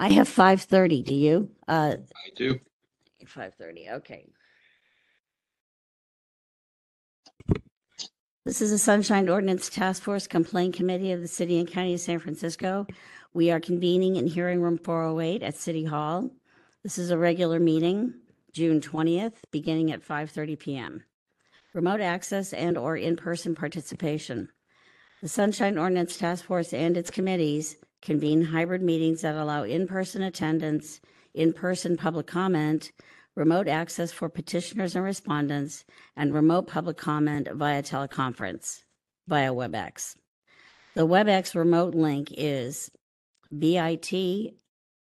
I have five thirty. Do you? Uh, I do. five thirty. Okay. This is a Sunshine Ordinance Task Force Complaint Committee of the City and County of San Francisco. We are convening in hearing room four oh eight at City Hall. This is a regular meeting, June twentieth, beginning at five thirty PM. Remote access and or in-person participation. The Sunshine Ordinance Task Force and its committees convene hybrid meetings that allow in-person attendance, in-person public comment, remote access for petitioners and respondents, and remote public comment via teleconference via WebEx. The WebEx remote link is bit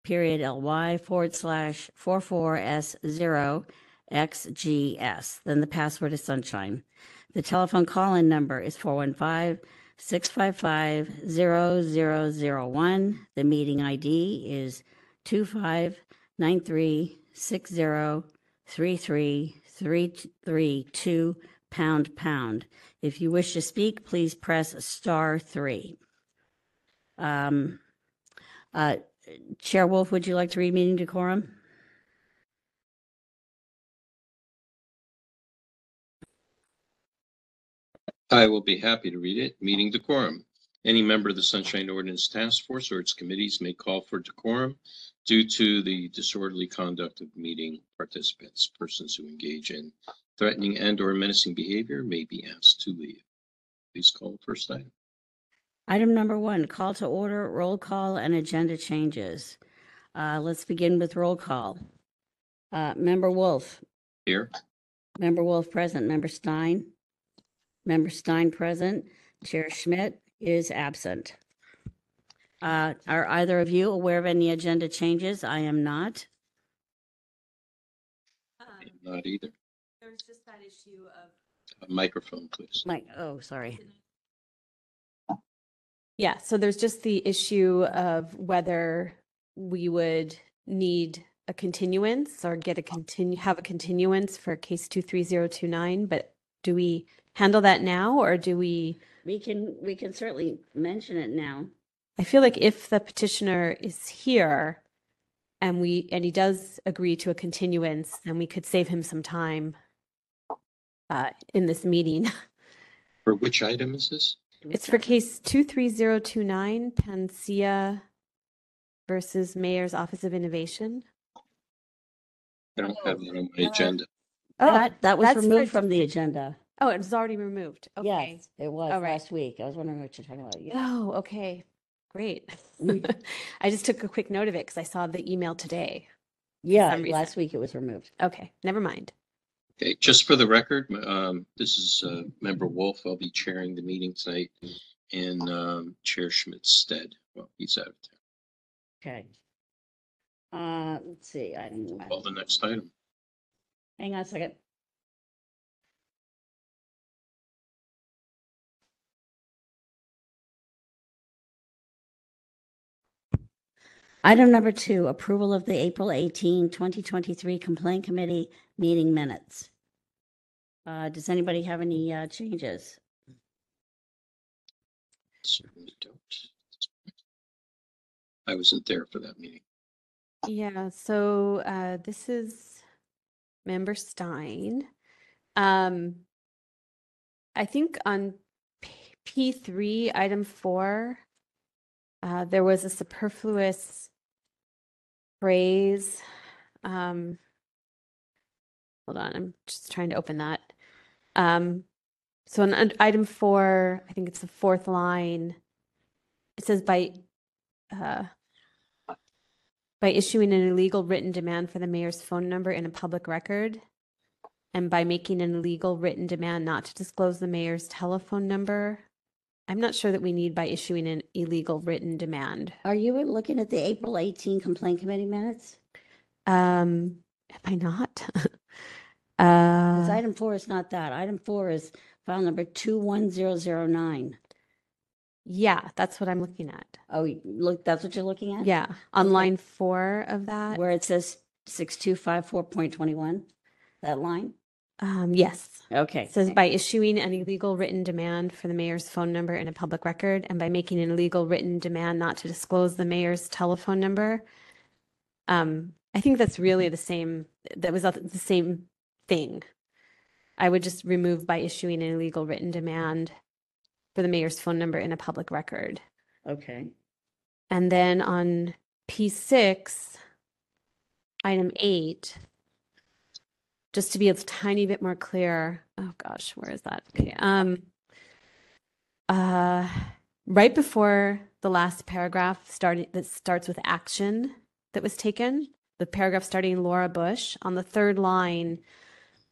period ly forward slash four four s zero xgs. Then the password is sunshine. The telephone call-in number is 415 655 0001. The meeting ID is 259360333332 pound pound. If you wish to speak, please press star three. Um, uh, Chair Wolf, would you like to read meeting decorum? I will be happy to read it. Meeting decorum. Any member of the Sunshine Ordinance Task Force or its committees may call for decorum due to the disorderly conduct of meeting participants. Persons who engage in threatening and or menacing behavior may be asked to leave. Please call the first item. Item number one, call to order, roll call, and agenda changes. Uh, let's begin with roll call. Uh, Member Wolf, Here, Member Wolf present, Member Stein, Member Stein present, Chair Schmidt is absent. Uh, are either of you aware of any agenda changes? I am not. not either. There's just that issue of. A Microphone, please. Mike, oh, sorry. Yeah, so there's just the issue of whether we would need a continuance or get a continue, have a continuance for case two three zero two nine, but do we handle that now or do we? We can, we can certainly mention it now. I feel like if the petitioner is here and we, and he does agree to a continuance, then we could save him some time uh, in this meeting. For which item is this? It's for case two three zero two nine, Pansia versus Mayor's Office of Innovation. I don't have that on my agenda. That, that was that's for- removed from the agenda. Oh, it was already removed. Okay. Yes, it was All right. last week. I was wondering what you're talking about. Yeah. Oh, okay. Great. Mm. I just took a quick note of it because I saw the email today. Yeah, some reason. last week it was removed. Okay, never mind. Okay, just for the record, um, this is, uh, Member Wolf. I'll be chairing the meeting tonight in, um, Chair Schmidt's stead. Well, he's out of town. Okay. Uh, let's see, I don't Call the next item. Hang on a second. Item number two, approval of the April 18, 2023 Complaint Committee meeting minutes. Uh, does anybody have any, uh, changes? Certainly don't. I wasn't there for that meeting. Yeah, so uh, this is Member Stein. Um, I think on P three, item four, uh, there was a superfluous phrase. Um, hold on, I'm just trying to open that. Um, so on item four, I think it's the fourth line. It says by uh, by issuing an illegal written demand for the mayor's phone number in a public record, and by making an illegal written demand not to disclose the mayor's telephone number. I'm not sure that we need by issuing an illegal written demand. Are you looking at the April 18 Complaint Committee minutes? Um, am I not? Uh, item four is not that. Item four is file number 21009. Yeah, that's what I'm looking at. Oh, you- look, that's what you're looking at? Yeah, on Okay. line four of that. Where it says 6254.21, that line? Um, yes. Okay. It says by issuing an illegal written demand for the mayor's phone number in a public record and by making an illegal written demand not to disclose the mayor's telephone number Um, I think that's really the same, that was the same thing. I would just remove by issuing an illegal written demand for the mayor's phone number in a public record. Okay. And then on P6, item eight, just to be a tiny bit more clear. Oh gosh, where is that? Okay. Um, uh, right before the last paragraph starting that starts with action that was taken, the paragraph starting Laura Bush on the third line.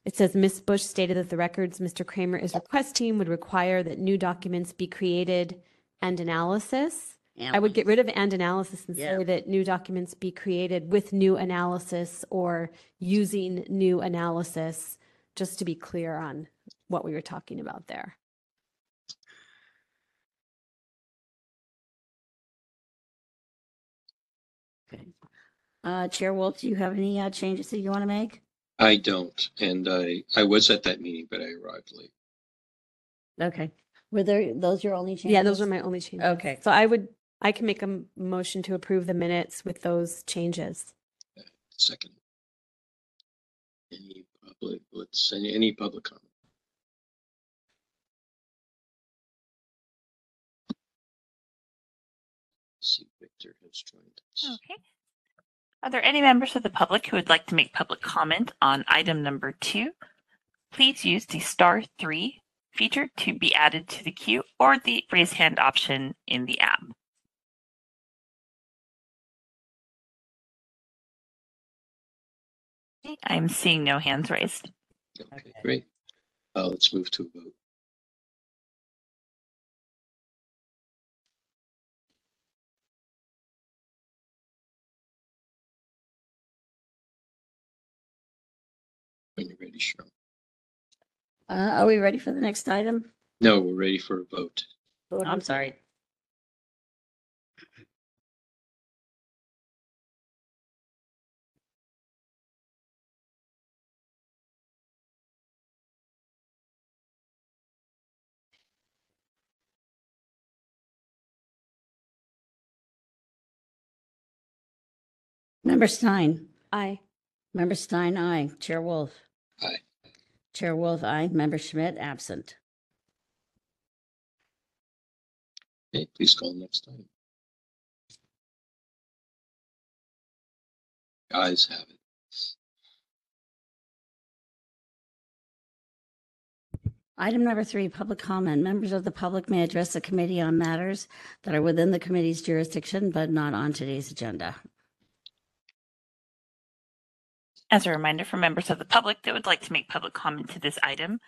It says Ms. Bush stated that the records Mr. Kramer is requesting would require that new documents be created and analysis. I would get rid of and analysis and Yeah. say that new documents be created with new analysis or using new analysis, just to be clear on what we were talking about there. Okay. Uh, Chair Wolf, do you have any uh, changes that you want to make? I don't, and I, I was at that meeting, but I arrived late. Okay. Were there, those your only changes? Yeah, those are my only changes. Okay. So I would, I can make a m- motion to approve the minutes with those changes. Uh, second. Any public, let's, any, any public comment? See, Victor has joined us. Okay. Are there any members of the public who would like to make public comment on item number two? Please use the star three feature to be added to the queue or the raise hand option in the app. I'm seeing no hands raised. Okay, great. Uh, let's move to a vote. When you're. Uh, are we ready for the next item? No, we're ready for a vote. I'm sorry. Member Stein. Aye. Member Stein, aye. Chair Wolf. Aye. Chair Wolf, aye. Member Schmidt, absent. Okay, please call next time. Guys have it. Item number three, public comment. Members of the public may address the committee on matters that are within the committee's jurisdiction but not on today's agenda. As a reminder for members of the public that would like to make public comment to this item,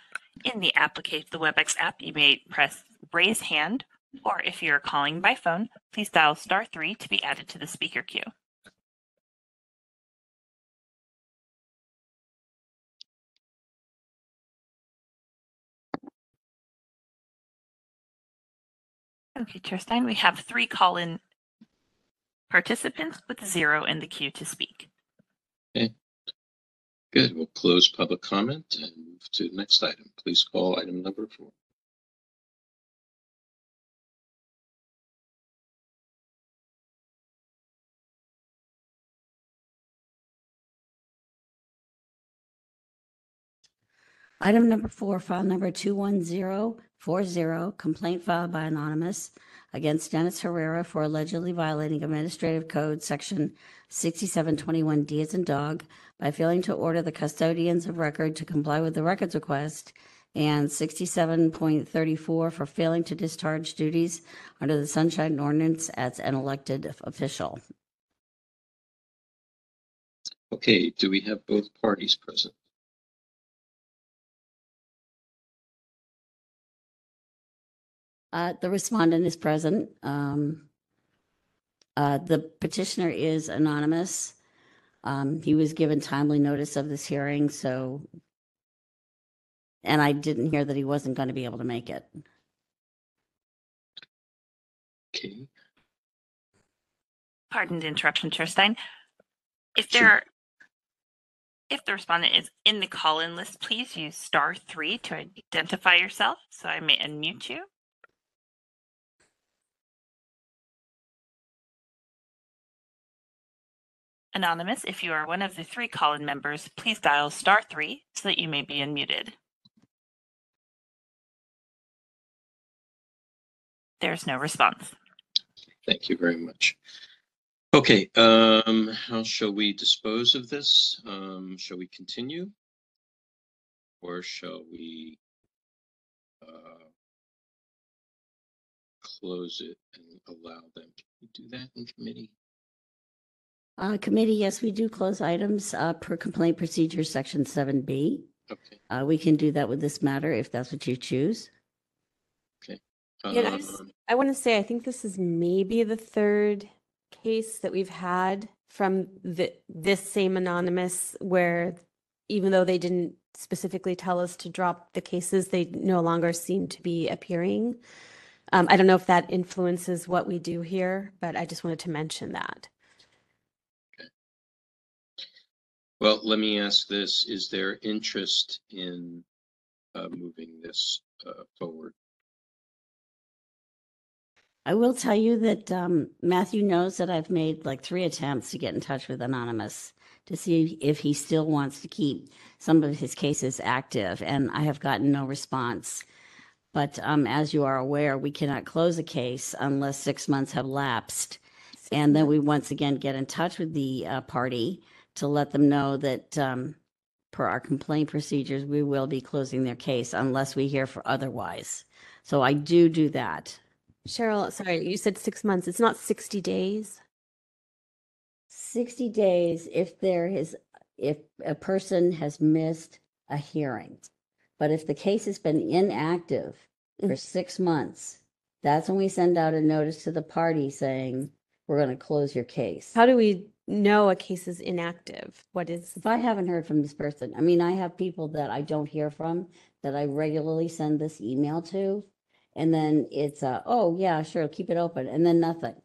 in the application, the WebEx app, you may press raise hand, or if you're calling by phone, please dial star three to be added to the speaker queue. Okay, Chair Stein, we have three call-in participants with zero in the queue to speak. Good, we'll close public comment and move to the next item. Please call item number four. Item number four, file number 21040, complaint filed by anonymous against Dennis Herrera for allegedly violating Administrative Code Section 6721D as in dog by failing to order the custodians of record to comply with the records request and 67.34 for failing to discharge duties under the Sunshine Ordinance as an elected official. Okay, do we have both parties present? Uh, the respondent is present. Um, uh, the petitioner is anonymous. Um, he was given timely notice of this hearing, so, and I didn't hear that he wasn't going to be able to make it. Okay, Pardon the interruption, Chair Stein. If Sure. there, if the respondent is in the call-in list, please use star three to identify yourself, so I may unmute you. Anonymous, if you are one of the three call-in members, please dial star three so that you may be unmuted. There's no response. Thank you very much. Okay, um, how shall we dispose of this? Um, shall we continue? Or shall we uh, close it and allow them? We do that in committee? Uh, committee, yes, we do close items, uh, per complaint procedure, section seven B. Okay. Uh, we can do that with this matter if that's what you choose. Yeah, I just- Um, I want to say, I think this is maybe the third case that we've had from the, this same anonymous where even though they didn't specifically tell us to drop the cases, they no longer seem to be appearing. Um, I don't know if that influences what we do here, but I just wanted to mention that. Well, let me ask this, is there interest in uh, moving this uh, forward? I will tell you that um, Matthew knows that I've made like three attempts to get in touch with Anonymous to see if he still wants to keep some of his cases active, and I have gotten no response. But um, as you are aware, we cannot close a case unless six months have lapsed. And then we once again get in touch with the uh, party to let them know that um, per our complaint procedures, we will be closing their case unless we hear for otherwise. So I do do that. Cheryl, sorry, you said six months. It's not 60 days. 60 days if there is, if a person has missed a hearing. But if the case has been inactive for Mm. six months, that's when we send out a notice to the party saying, we're going to close your case. How do we know a case is inactive? What is, If I haven't heard from this person, I mean, I have people that I don't hear from that I regularly send this email to. And then it's, uh, oh, yeah, sure, keep it open, and then nothing.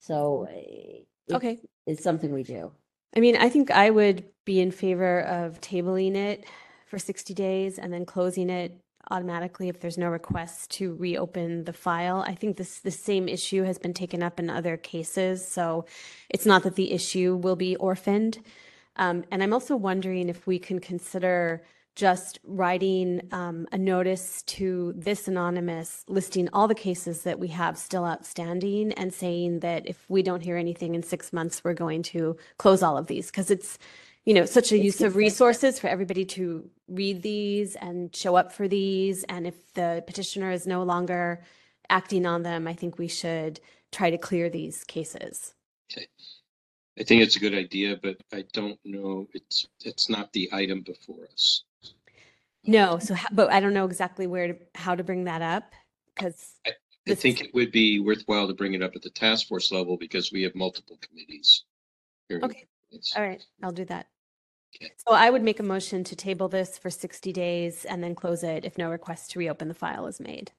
So eh, it- okay. it's something we do. I mean, I think I would be in favor of tabling it for 60 days and then closing it automatically if there's no request to reopen the file. I think this the same issue has been taken up in other cases, so it's not that the issue will be orphaned. Um, and I'm also wondering if we can consider just writing um, a notice to this anonymous listing all the cases that we have still outstanding and saying that if we don't hear anything in six months, we're going to close all of these because it's, you know, such a It's use of consistent. resources for everybody to read these and show up for these. And if the petitioner is no longer acting on them, I think we should try to clear these cases. I think it's a good idea, but I don't know, it's, it's not the item before us. No, so, ho- but I don't know exactly where to, how to bring that up because, I This think it would be worthwhile to bring it up at the task force level because we have multiple committees. hearing Okay. Complaints. all right, I'll do that. Okay. So I would make a motion to table this for 60 days and then close it if no request to reopen the file is made.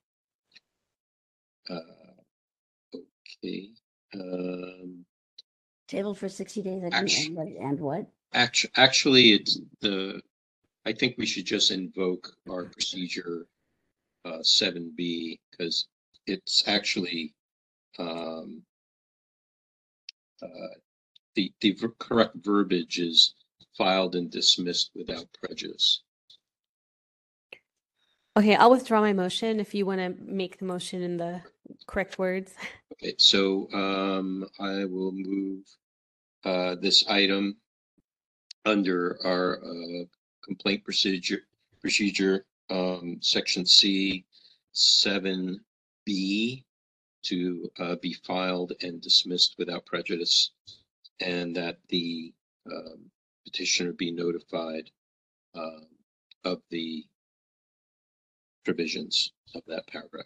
Uh, Okay, um, Table for 60 days and- Actu- and what- and what? actu- actually, it's the, I think we should just invoke our procedure uh, seven B, because it's actually um, uh, the, the correct verbiage is filed and dismissed without prejudice. Okay, I'll withdraw my motion if you want to make the motion in the correct words. Okay, so um, I will move uh, this item under our uh, complaint procedure, procedure, um, section C, seven B, to uh, be filed and dismissed without prejudice, and that the um, petitioner be notified um, of the provisions of that paragraph.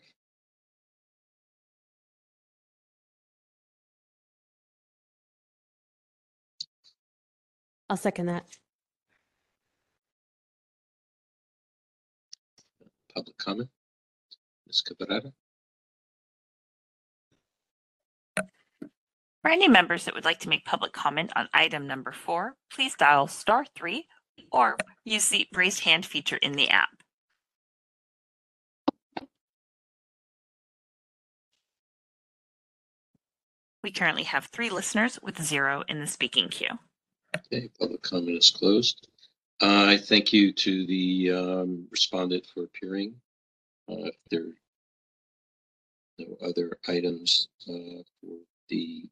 I'll second that. Public comment? Ms. Cabrera? For any members that would like to make public comment on item number four, please dial star three or use the raised hand feature in the app. We currently have three listeners with zero in the speaking queue. Okay, public comment is closed. Uh, I thank you to the um, respondent for appearing. Uh, If there are no other items uh, for the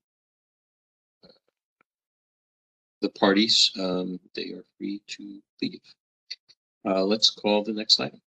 the parties, um, they are free to leave. Uh, Let's call the next item.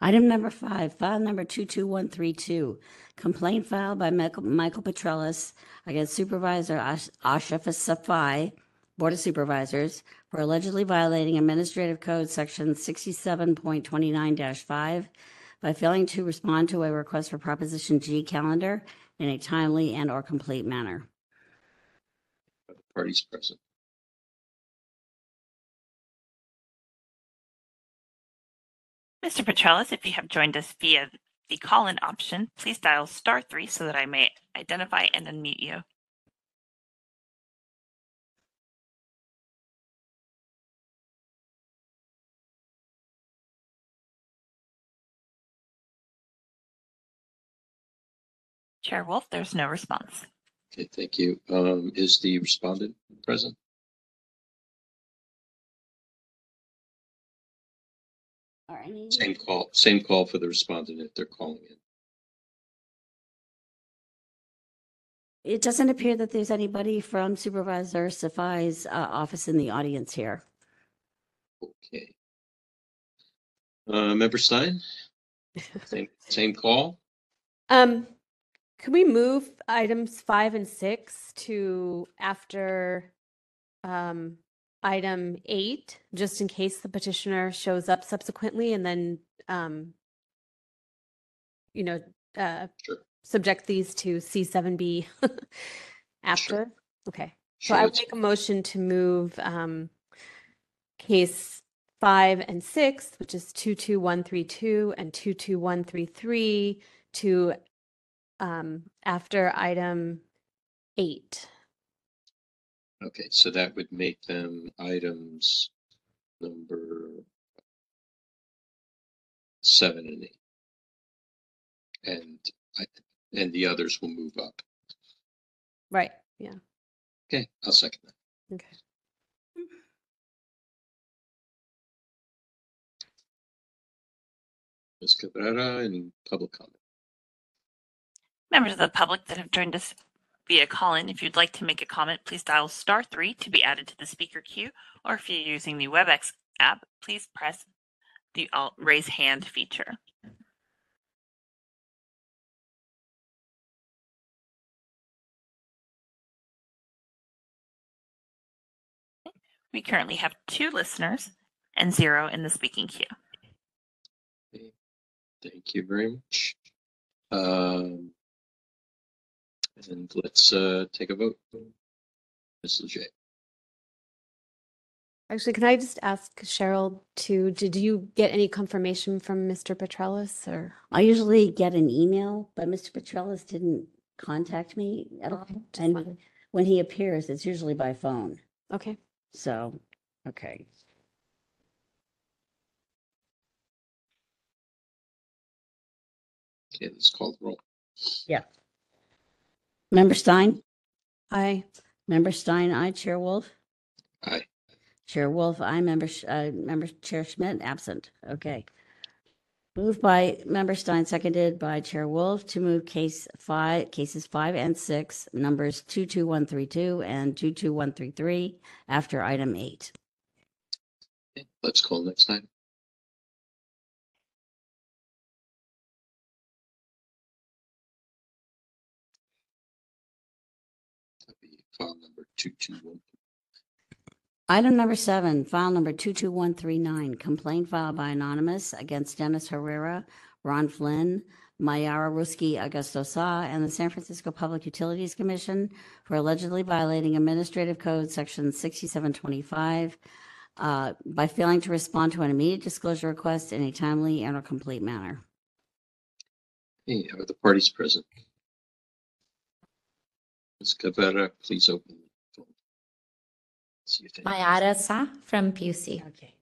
Item number five, file number 22132, complaint filed by Michael Michael Petrelis against Supervisor Ash- Ahsha Safai, Board of Supervisors, for allegedly violating Administrative Code Section 67.29-5 by failing to respond to a request for Proposition G calendar in a timely and/or complete manner. Are the Parties present. Mr. Petrelis, if you have joined us via the call-in option, please dial star three so that I may identify and unmute you. Chair Wolf, there's no response. Okay, thank you. Um, Is the respondent present? Are any? Same call, same call for the respondent if they're calling in. It doesn't appear that there's anybody from Supervisor Safai's uh, office in the audience here. Okay. Uh, Member Stein? Same, same call? Um, could we move items five and six to after um, item eight, just in case the petitioner shows up subsequently and then um, you know, uh, Sure. subject these to C7B after? Okay. So I Sure, would make a motion to move um, case five and six, which is 22132 and 22133, to um, after item eight. Okay, so that would make them items number seven and eight. And I, and the others will move up. Right. Yeah. Okay, I'll second that. Okay. Ms. Cabrera, any public comment? Members of the public that have joined us via call-in, if you'd like to make a comment, please dial star three to be added to the speaker queue. Or if you're using the WebEx app, please press the alt raise hand feature. We currently have two listeners and zero in the speaking queue. Thank you very much. Um, and let's, uh, take a vote. Ms. Leger. Actually, can I just ask Cheryl to, did you get any confirmation from Mr. Petrelis or? I usually get an email, but Mr. Petrelis didn't contact me at all. Just And wondered. when he appears, it's usually by phone. Okay. So, okay. Okay, let's call the roll. Member Stein? Aye. Member Stein, aye. Chair Wolf? Aye. Chair Wolf, aye. Member, Sch- uh, Member Chair Schmidt, absent. Okay. Moved by Member Stein, seconded by Chair Wolf to move case five, cases five and six, numbers 22132 and 22133 after item eight. Okay, Let's call next time. File number two two one. Item number seven, file number 22139, complaint filed by anonymous against Dennis Herrera, Ron Flynn, Mayara Ruski Augusto Sa, and the San Francisco Public Utilities Commission for allegedly violating Administrative Code Section 6725 uh, by failing to respond to an immediate disclosure request in a timely and or complete manner. Hey, are the parties present? Ms. Cabrera, please open. the phone. See if any- Mayara Sa from PUC. Okay.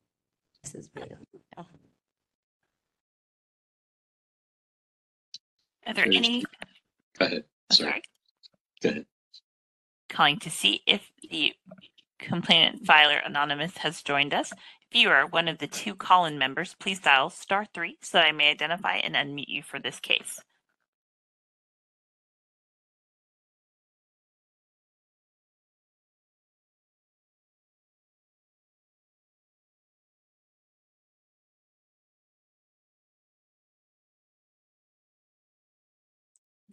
This is real. Are there There's- any, Go ahead. Sorry. sorry, Go ahead. calling to see if the complainant filer anonymous has joined us. If you are one of the two call-in members, please dial star three so that I may identify and unmute you for this case.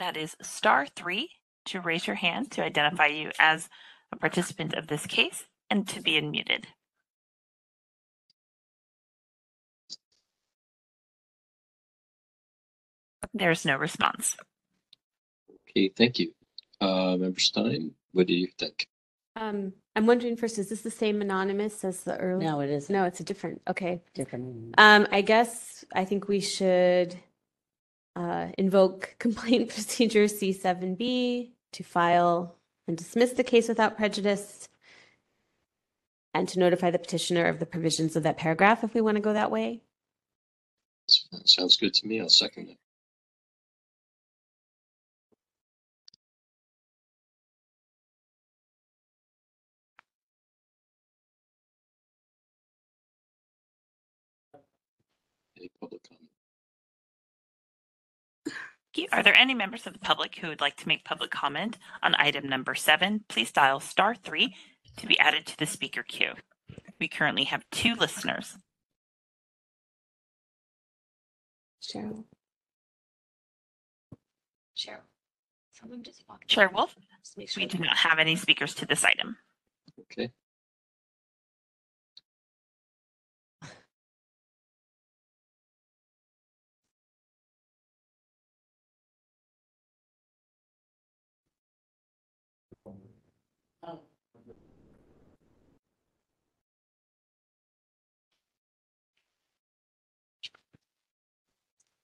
That is star three to raise your hand to identify you as a participant of this case and to be unmuted. There's no response. Okay, thank you. Uh, Member Stein, what do you think? Um, I'm wondering first, is this the same anonymous as the earlier? No, it is No, it's a different, okay. different. Um, I guess I think we should uh, invoke complaint procedure C7B to file and dismiss the case without prejudice and to notify the petitioner of the provisions of that paragraph if we want to go that way. Sounds good to me. I'll second that. Any public comment? Thank you. Are there any members of the public who would like to make public comment on item number seven? Please dial star three to be added to the speaker queue. We currently have two listeners. Cheryl. Cheryl. Someone just walked. Chair Wolf, Just make we do not have any speakers to this item. Okay.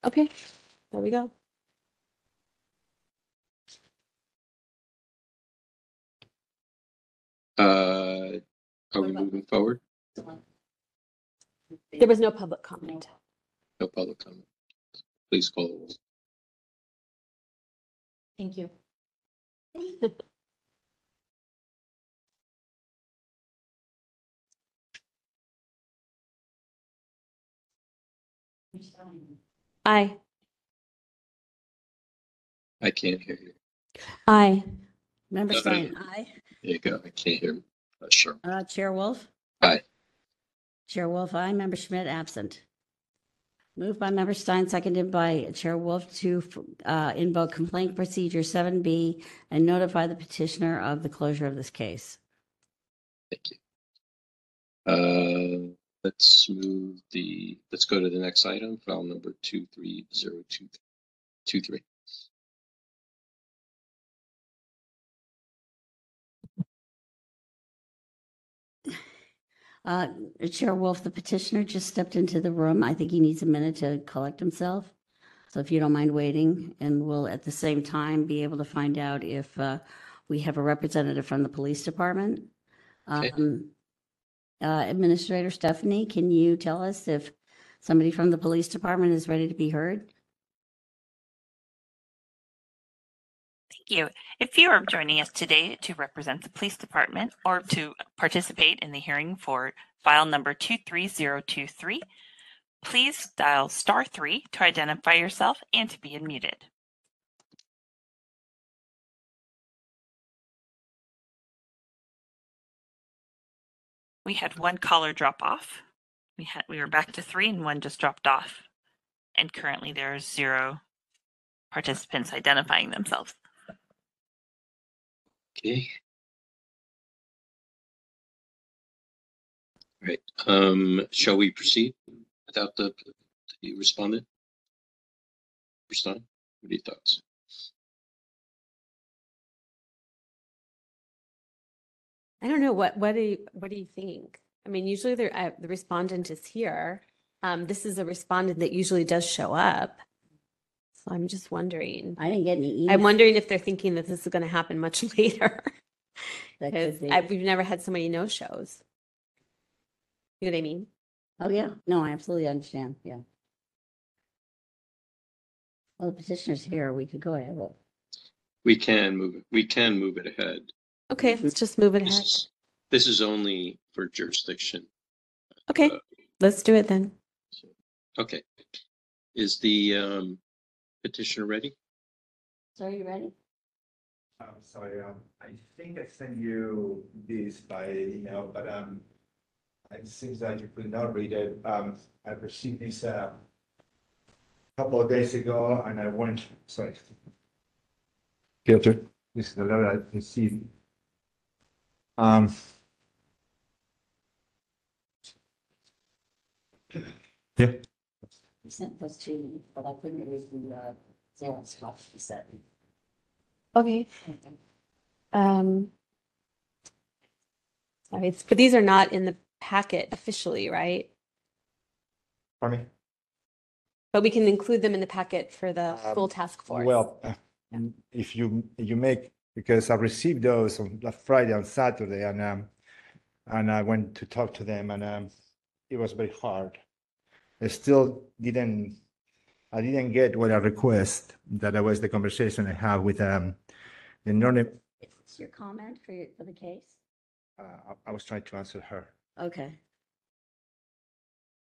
Okay, there we go. Uh, are we moving forward? There was no public comment. No public comment. Please call the roll. Thank you. Aye. I can't hear you. Aye. Member Uh, Stein, aye. There you go. I can't hear. Uh, sure. Uh, Chair Wolf? Aye. Chair Wolf, aye. Member Schmidt, absent. Moved by Member Stein, seconded by Chair Wolf to uh, invoke complaint procedure 7B and notify the petitioner of the closure of this case. Thank you. Uh, let's move the, let's go to the next item, file number two, three, zero, two, two, three. Uh, Chair Wolf, the petitioner just stepped into the room. I think he needs a minute to collect himself. So if you don't mind waiting, and we'll at the same time be able to find out if uh, we have a representative from the police department. Okay. Um, uh, Administrator Stephanie, can you tell us if somebody from the police department is ready to be heard? Thank you. If you are joining us today to represent the police department or to participate in the hearing for file number 23023, please dial star three to identify yourself and to be unmuted. We had one caller drop off. We had we were back to three and one just dropped off. And currently there are zero participants identifying themselves. Okay. Right, um, shall we proceed without the, the respondent? Respond, what are your thoughts? I don't know, what, what do you, what do you think? I mean, usually the, uh, the respondent is here. Um, this is a respondent that usually does show up. So I'm just wondering. I didn't get any I'm wondering if they're thinking that this is going to happen much later. That Because be. We've never had so many no-shows. You know what I mean? Oh, yeah. No, I absolutely understand. Yeah. Well, the petitioner's here. We could go ahead. We can move, we can move it ahead. Okay, let's just move it This ahead. is, this is only for jurisdiction. Okay, uh, let's do it then. Okay. Is the um, petitioner ready? So are you ready? I'm sorry, um, I think I sent you this by email, but, um, it seems that you could not read it. Um, I received this, uh, a couple of days ago and I went, sorry. Filter. This is the letter I received. Um. Yeah. We sent those to you, but I couldn't read the uh, Xerox copy you sent. Okay. Um. Sorry, it's- but these are not in the packet officially, right? Pardon me? But we can include them in the packet for the Um, full task force. Well, uh, if you, you make, because I received those on Friday and Saturday and, um, and I went to talk to them and, um, it was very hard. I still didn't, I didn't get what I request. That was the conversation I had with, um, the non, uh, Is your comment for your, for the case? I, I was trying to answer her. Okay,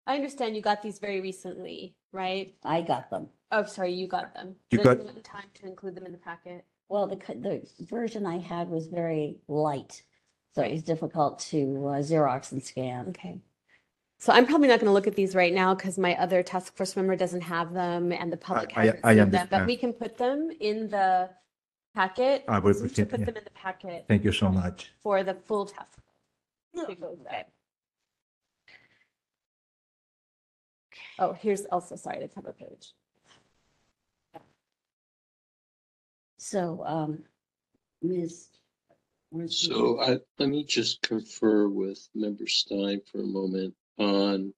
I understand you got these very recently, right? I got them. Oh, sorry, you got them. You There's got- not Time to include them in the packet. Well, the, co- the version I had was very light, so it was difficult to uh, Xerox and scan. Okay. So I'm probably not going to look at these right now because my other task force member doesn't have them and the public I- hasn't I seen them. But understand. we can put them in the packet. I will We should appreciate- put yeah. them in the packet Thank you so much. for the full task. force. Okay. Oh, here's also, sorry, the cover page. So, um, Ms. So I, let me just confer with member Stein for a moment on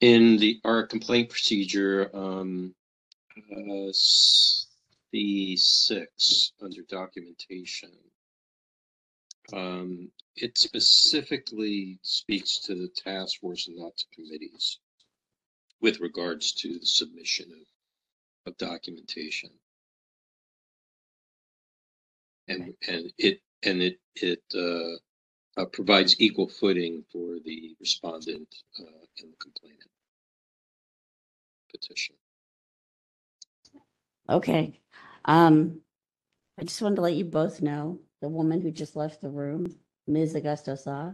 in the, our complaint procedure, um, uh, the six under documentation. Um, it specifically speaks to the task force and not to committees with regards to the submission of, of documentation. And, and it, and it, it, uh, uh, provides equal footing for the respondent, uh, and the complainant petition. Okay, um, I just wanted to let you both know, the woman who just left the room, Ms. Augusto Sa,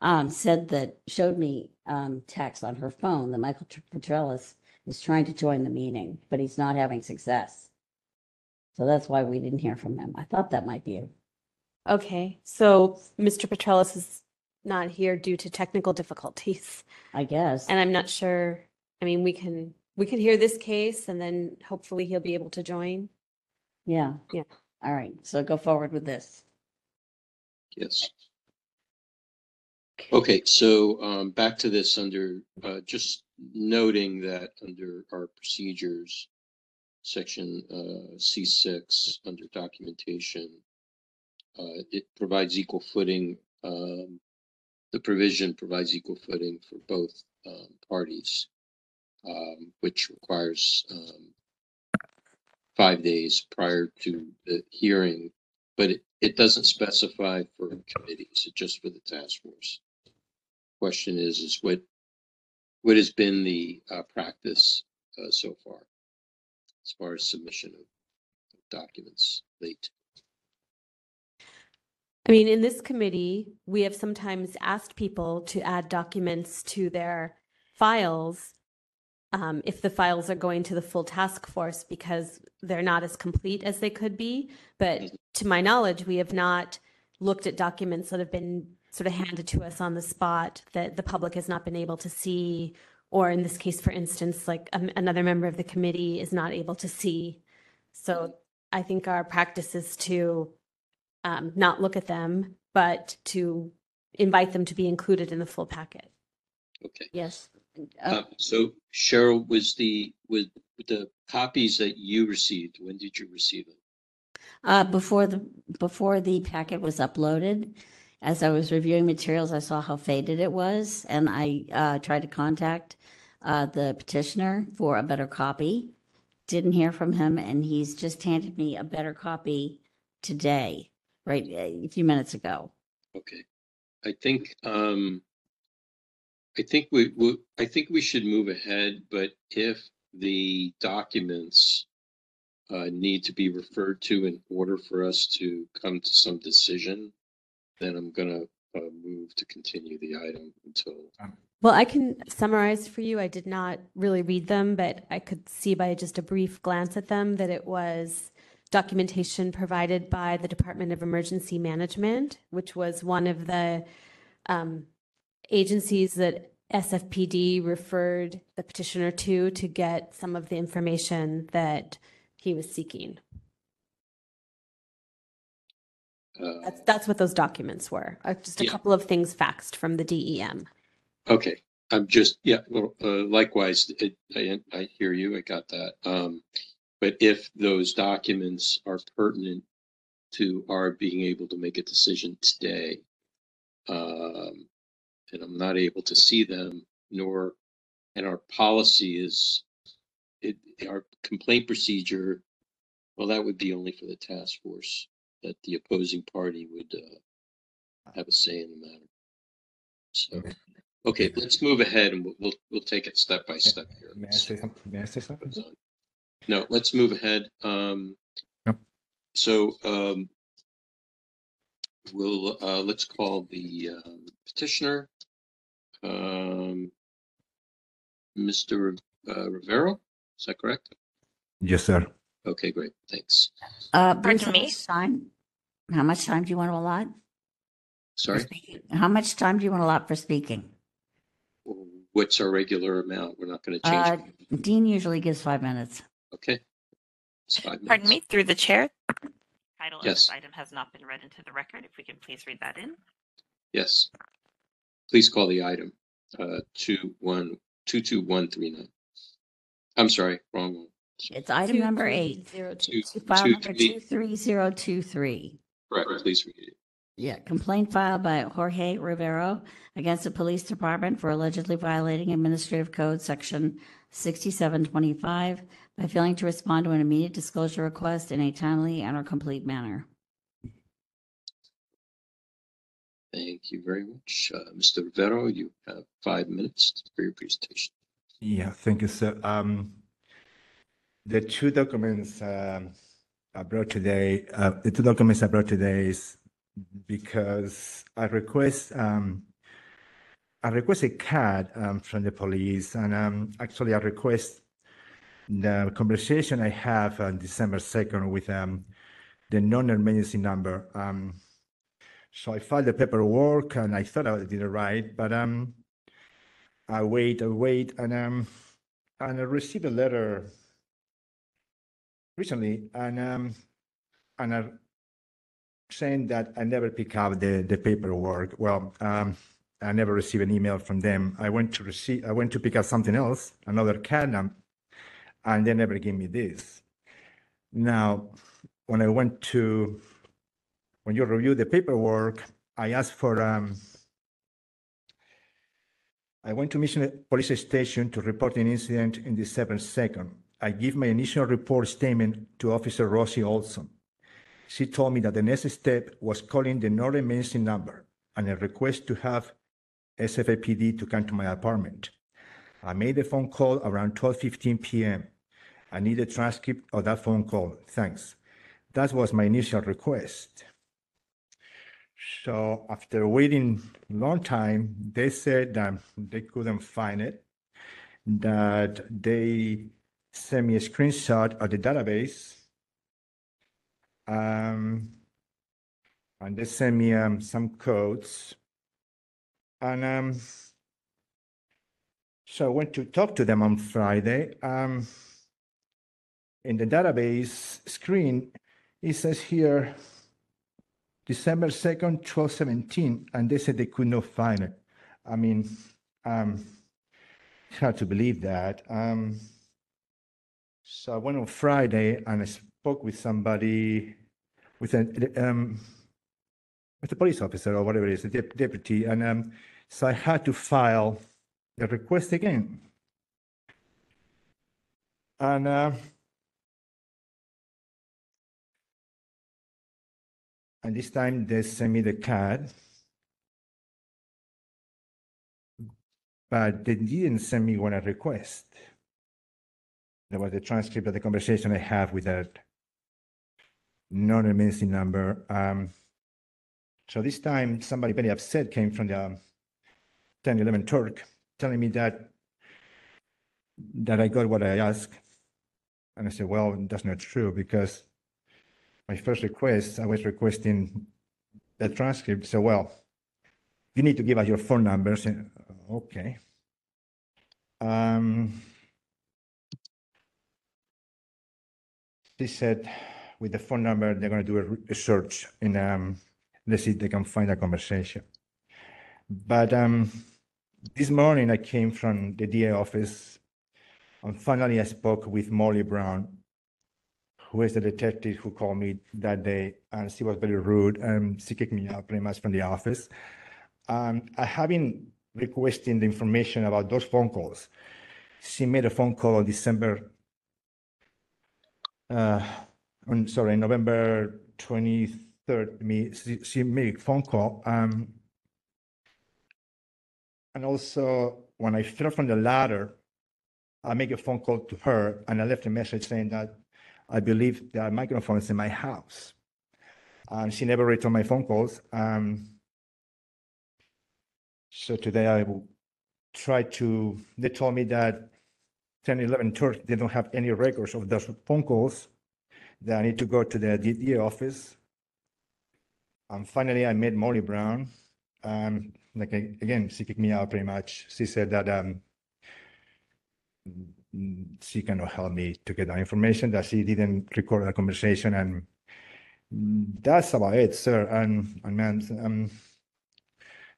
um, said that, showed me, um, text on her phone that Michael Petrelis is trying to join the meeting, but he's not having success. So that's why we didn't hear from him. I thought that might be, a- Okay, so Mr. Petrelis is not here due to technical difficulties. I guess. And I'm not sure, I mean, we can, we could hear this case and then hopefully he'll be able to join. Yeah. Yeah. All right, so go forward with this. Yes. Okay, so um, back to this under, uh, just noting that under our procedures, section uh, C6, under documentation, uh, it provides equal footing, um, the provision provides equal footing for both um, parties, um, which requires um, five days prior to the hearing but it, it doesn't specify for committees, just for the task force. Question is, is what, what has been the uh, practice uh, so far? As far as submission of documents late? I mean, in this committee, we have sometimes asked people to add documents to their files um, if the files are going to the full task force because they're not as complete as they could be. But to my knowledge, we have not looked at documents that have been sort of handed to us on the spot that the public has not been able to see. Or in this case, for instance, like um, another member of the committee is not able to see. So I think our practice is to um, not look at them, but to invite them to be included in the full packet. Okay, Yes. Uh, Uh, so Cheryl, was the, with the copies that you received, when did you receive it? Uh, before the, before the packet was uploaded, as I was reviewing materials, I saw how faded it was, and I, uh, tried to contact, uh, the petitioner for a better copy. didn't hear from him, and he's just handed me a better copy today, right, a few minutes ago. Okay. I think, um, I think we, we, I think we should move ahead, but if the documents uh, need to be referred to in order for us to come to some decision, then I'm gonna uh, move to continue the item until, Well, I can summarize for you. I did not really read them, but I could see by just a brief glance at them that it was documentation provided by the Department of Emergency Management, which was one of the um, agencies that SFPD referred the petitioner to to get some of the information that he was seeking. Uh, That's, that's what those documents were. Uh, just a Yeah. couple of things faxed from the DEM. Okay, I'm just, yeah, well, uh, likewise, it, I, I hear you, I got that. Um, but if those documents are pertinent to our being able to make a decision today, um, and I'm not able to see them, nor, and our policy is, it, our complaint procedure, well, that would be only for the task force, that the opposing party would, uh, have a say in the matter. So. Okay, let's move ahead and we'll, we'll, we'll take it step by step here. May I say something? May I say something? No, let's move ahead. Um, Yep. so, um, we'll, uh, let's call the, um, petitioner, um, Mr. uh, Rivero, is that correct? Yes, sir. Okay, great, thanks. Uh, Pardon me? much time? How much time do you want to allot? for Sorry, speaking? How much time do you want to allot for speaking? what's our regular amount? We're not gonna Uh, change. Dean usually gives five minutes. Okay. It's five Pardon me, through the chair. Title of Yes. this item has not been read into the record. If we can please read that in. Yes. Please call the item, uh, two, one, two, two, one, three, nine. I'm sorry, wrong one. It's item number eight. Zero two. Two, File two, number three. two three zero two three. Correct, please read it. Yeah, complaint filed by Jorge Rivero against the police department for allegedly violating Administrative Code Section 6725 by failing to respond to an immediate disclosure request in a timely and or complete manner. Thank you very much. Uh, Mr. Rivero, you have five minutes for your presentation. Yeah, thank you, sir. Um, the two documents um, I brought today, uh, the two documents I brought today is because I request um, I request a card um, from the police, and um, actually I request the conversation I have on December second with um, the non-emergency number. Um, so I filed the paperwork, and I thought I did it right, but um, I wait, I wait, and um, and I received a letter recently, and um, and I saying that I never pick up the the paperwork. Well, um, I never received an email from them. I went to receive, I went to pick up something else, another card, um, and they never gave me this. Now, when I went to when you review the paperwork, I asked for um, I went to Mission Police Station to report an incident in the seventh 2nd. I give my initial report statement to Officer Rosie Olson. She told me that the next step was calling the non-emergency number and a request to have SFAPD to come to my apartment. I made the phone call around 12:15 p.m. I need a transcript of that phone call. Thanks. That was my initial request. So after waiting a long time, they said that they couldn't find it, that they sent me a screenshot of the database. Um, and they send me um, some codes. And um, so I went to talk to them on Friday. Um, in the database screen, it says here December 2nd, 1217, and they said they could not find it. I mean, um, it's hard to believe that. Um, so I went on Friday and I spoke with somebody, with a um, with a police officer or whatever it is, a deputy, and um, so I had to file the request again. And uh, and this time they sent me the card, but they didn't send me one request. There was a transcript of the conversation I have with that non-emergency number. Um, so this time, somebody very upset came from the 1011 Turk telling me that that I got what I asked. And I said, well, that's not true because my first request, I was requesting the transcript. So, well, you need to give us your phone numbers. And, okay. Um, she said, with the phone number, they're going to do a, a search and um, let's see if they can find a conversation. But um, this morning, I came from the DA office, and finally, I spoke with Molly Brown, who is the detective who called me that day, and she was very rude, and she kicked me out pretty much from the office. Um, I have been requesting the information about those phone calls. She made a phone call on December, on, sorry, November 23rd. Me, she, she made a phone call. Um, and also, when I fell from the ladder, I make a phone call to her and I left a message saying that I believe there are microphones in my house. And she never returned my phone calls. Um, so today I will try to, they told me that 10, 11 Turk, they don't have any records of those phone calls. That I need to go to the DDA office. And finally, I met Molly Brown. Um, like again, she kicked me out pretty much. She said that um, she cannot help me to get that information. That she didn't record that conversation, and that's about it, sir. And and man, um,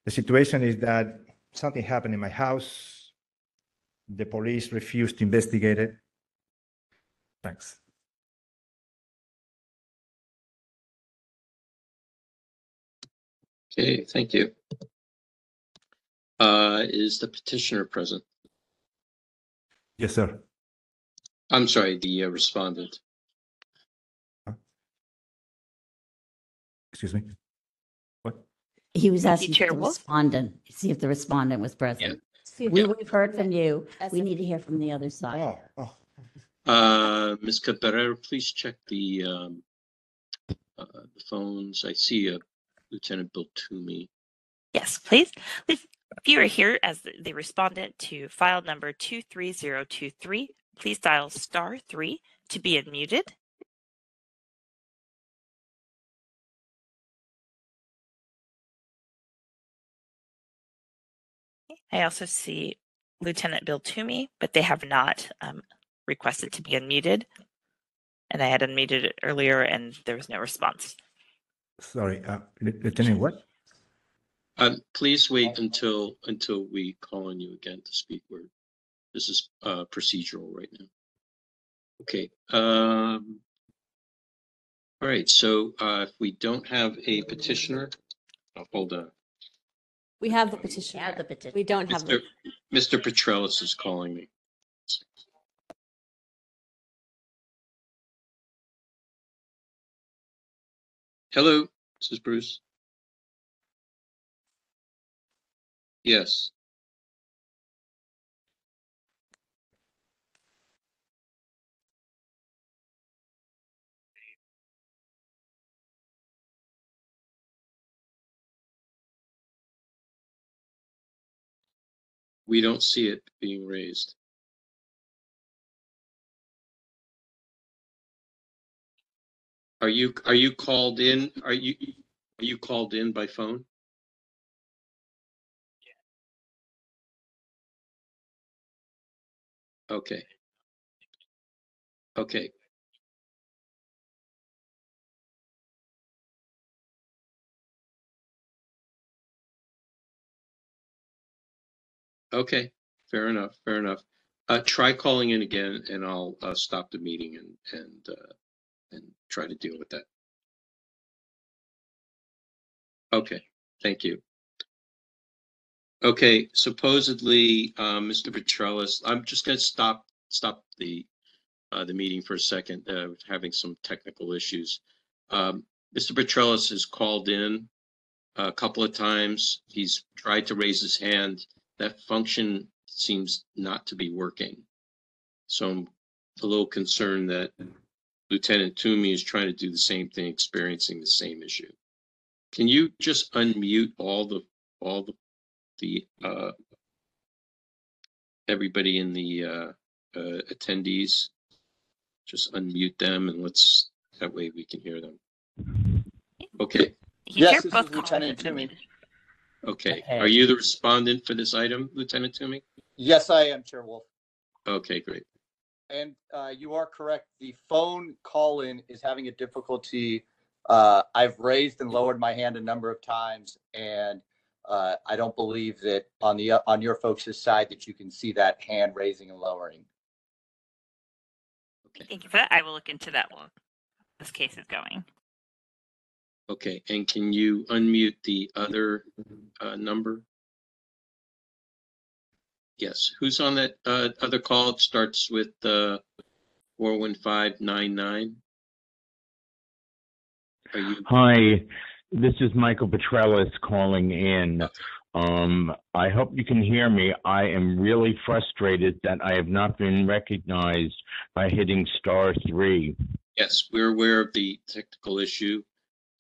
the situation is that something happened in my house. The police refused to investigate it. Thanks. Okay, thank you. Uh, is the petitioner present? Yes, sir. I'm sorry, the uh, respondent. Excuse me. What? He was Thank you, asking Chair the Wolf. respondent, see if the respondent was present. We, we've heard from you. We need to hear from the other side. Oh, oh. Uh, Ms. Cabrera, please check the, um, uh, the phones. I see uh, Lieutenant Bill Toomey. Yes, please. If if you are here as the, the respondent to file number 23023, please dial star 3 to be unmuted. I also see Lieutenant Bill Toomey, but they have not um, requested to be unmuted. And I had unmuted it earlier and there was no response. Sorry, uh, Lieutenant, what? Um, please wait until, until we call on you again to speak. Where this is, uh, procedural right now. Okay, um. All right, so, uh, if we don't have a petitioner, oh, hold on. We have the petition. Yeah, the petition. We don't have, Mr. the Mr. Petrelis is calling me. Hello, this is Bruce. Yes, we don't see it being raised. Are you, are you called in? Are you, are you called in by phone? Okay. Okay, okay, fair enough, fair enough. Uh, try calling in again and I'll, uh, stop the meeting and, and, uh, and try to deal with that. Okay, thank you. Okay, supposedly, uh, Mr. Petrelis, I'm just gonna stop, stop the, uh, the meeting for a second, uh, having some technical issues. Um, Mr. Petrelis has called in a couple of times. He's tried to raise his hand. That function seems not to be working. So I'm a little concerned that Lieutenant Toomey is trying to do the same thing, experiencing the same issue. Can you just unmute all the, all the, the, uh, everybody in the, uh, uh, attendees? Just unmute them and let's, that way we can hear them. Okay, You Yes, this is Lieutenant Toomey. Muted. okay. Are you the respondent for this item, Lieutenant Toomey? Yes, I am, Chair Wolf. Okay, great. And uh, you are correct. The phone call-in is having a difficulty. Uh, I've raised and lowered my hand a number of times, and uh, I don't believe that on the on your folks' side that you can see that hand raising and lowering. Thank you for that. I will look into that while this case is going. Okay, and can you unmute the other uh, number? Yes, who's on that uh, other call? It starts with uh, 41599. Are you, Hi, this is Michael Petrelis calling in. Um, I hope you can hear me. I am really frustrated that I have not been recognized by hitting star three. yes, we're aware of the technical issue.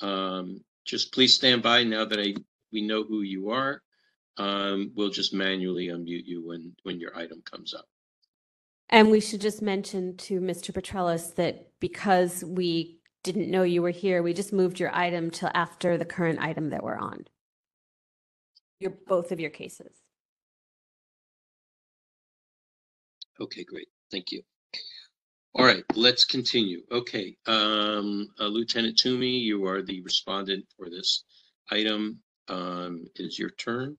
Um, Just please stand by now that I, we know who you are. Um, We'll just manually unmute you when, when your item comes up. And we should just mention to Mr. Petrelis that because we didn't know you were here, we just moved your item till after the current item that we're on. Your, both of your cases. Okay, great. Thank you. All right, let's continue. Okay, um, uh, Lieutenant Toomey, you are the respondent for this item. Um, it is your turn,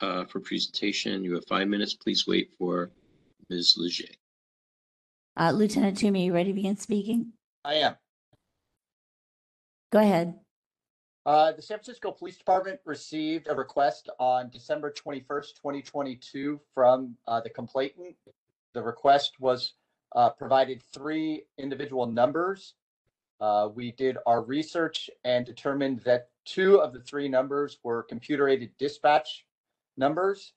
uh, for presentation. You have five minutes. Please wait for Ms. Leger. Uh, Lieutenant Toomey, are you ready to begin speaking? I am. Go ahead. Uh, the San Francisco Police Department received a request on December 21st, 2022 from uh, the complainant. The request was uh, provided three individual numbers. Uh, we did our research and determined that two of the three numbers were computer aided dispatch numbers.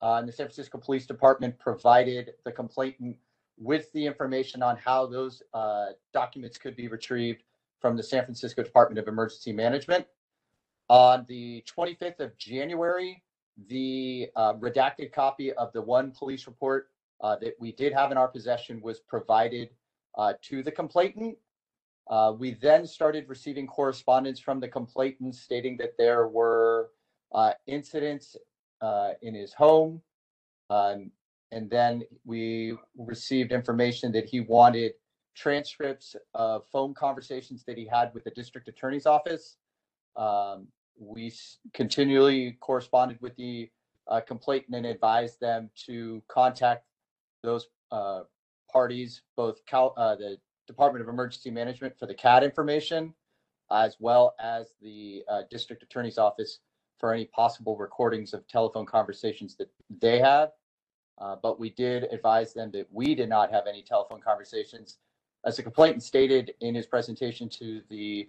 Uh, and the San Francisco Police Department provided the complainant with the information on how those uh, documents could be retrieved from the San Francisco Department of Emergency Management. On the 25th of January, the uh, redacted copy of the one police report uh, that we did have in our possession was provided uh, to the complainant. Uh, we then started receiving correspondence from the complainant stating that there were uh, incidents uh, in his home. Um, and then we received information that he wanted transcripts of phone conversations that he had with the district attorney's office. Um, we continually corresponded with the uh, complainant and advised them to contact those uh, parties, both Cal, uh, the Department of Emergency Management for the CAD information, as well as the uh, district attorney's office for any possible recordings of telephone conversations that they have. Uh, but we did advise them that we did not have any telephone conversations. As the complainant stated in his presentation to the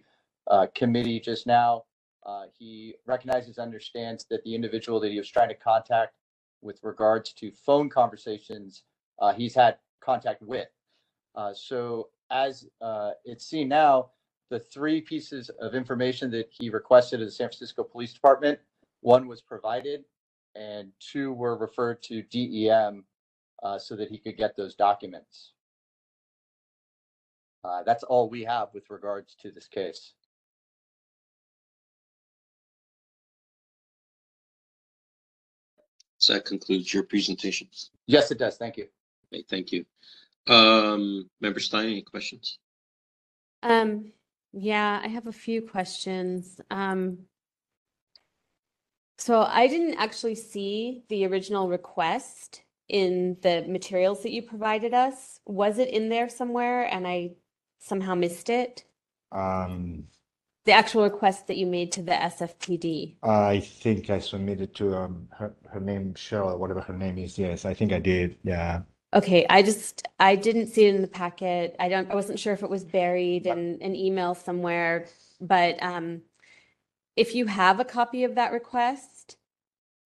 uh, committee just now, uh, he recognizes, understands that the individual that he was trying to contact with regards to phone conversations, uh, he's had contact with. Uh, so as uh, it's seen now, the three pieces of information that he requested of the San Francisco Police Department, one was provided and two were referred to DEM uh, so that he could get those documents. Uh, that's all we have with regards to this case. So that concludes your presentation. Yes, it does. Thank you. Okay, thank you. Um, Member Stein, any questions? Um, yeah, I have a few questions. Um, so I didn't actually see the original request in the materials that you provided us. Was it in there somewhere and I somehow missed it? Um, The actual request that you made to the SFPD. I think I submitted to um, her, her name, Cheryl, whatever her name is. Yes, I think I did. Yeah. Okay, I just I didn't see it in the packet. I don't I wasn't sure if it was buried in an email somewhere. but um, if you have a copy of that request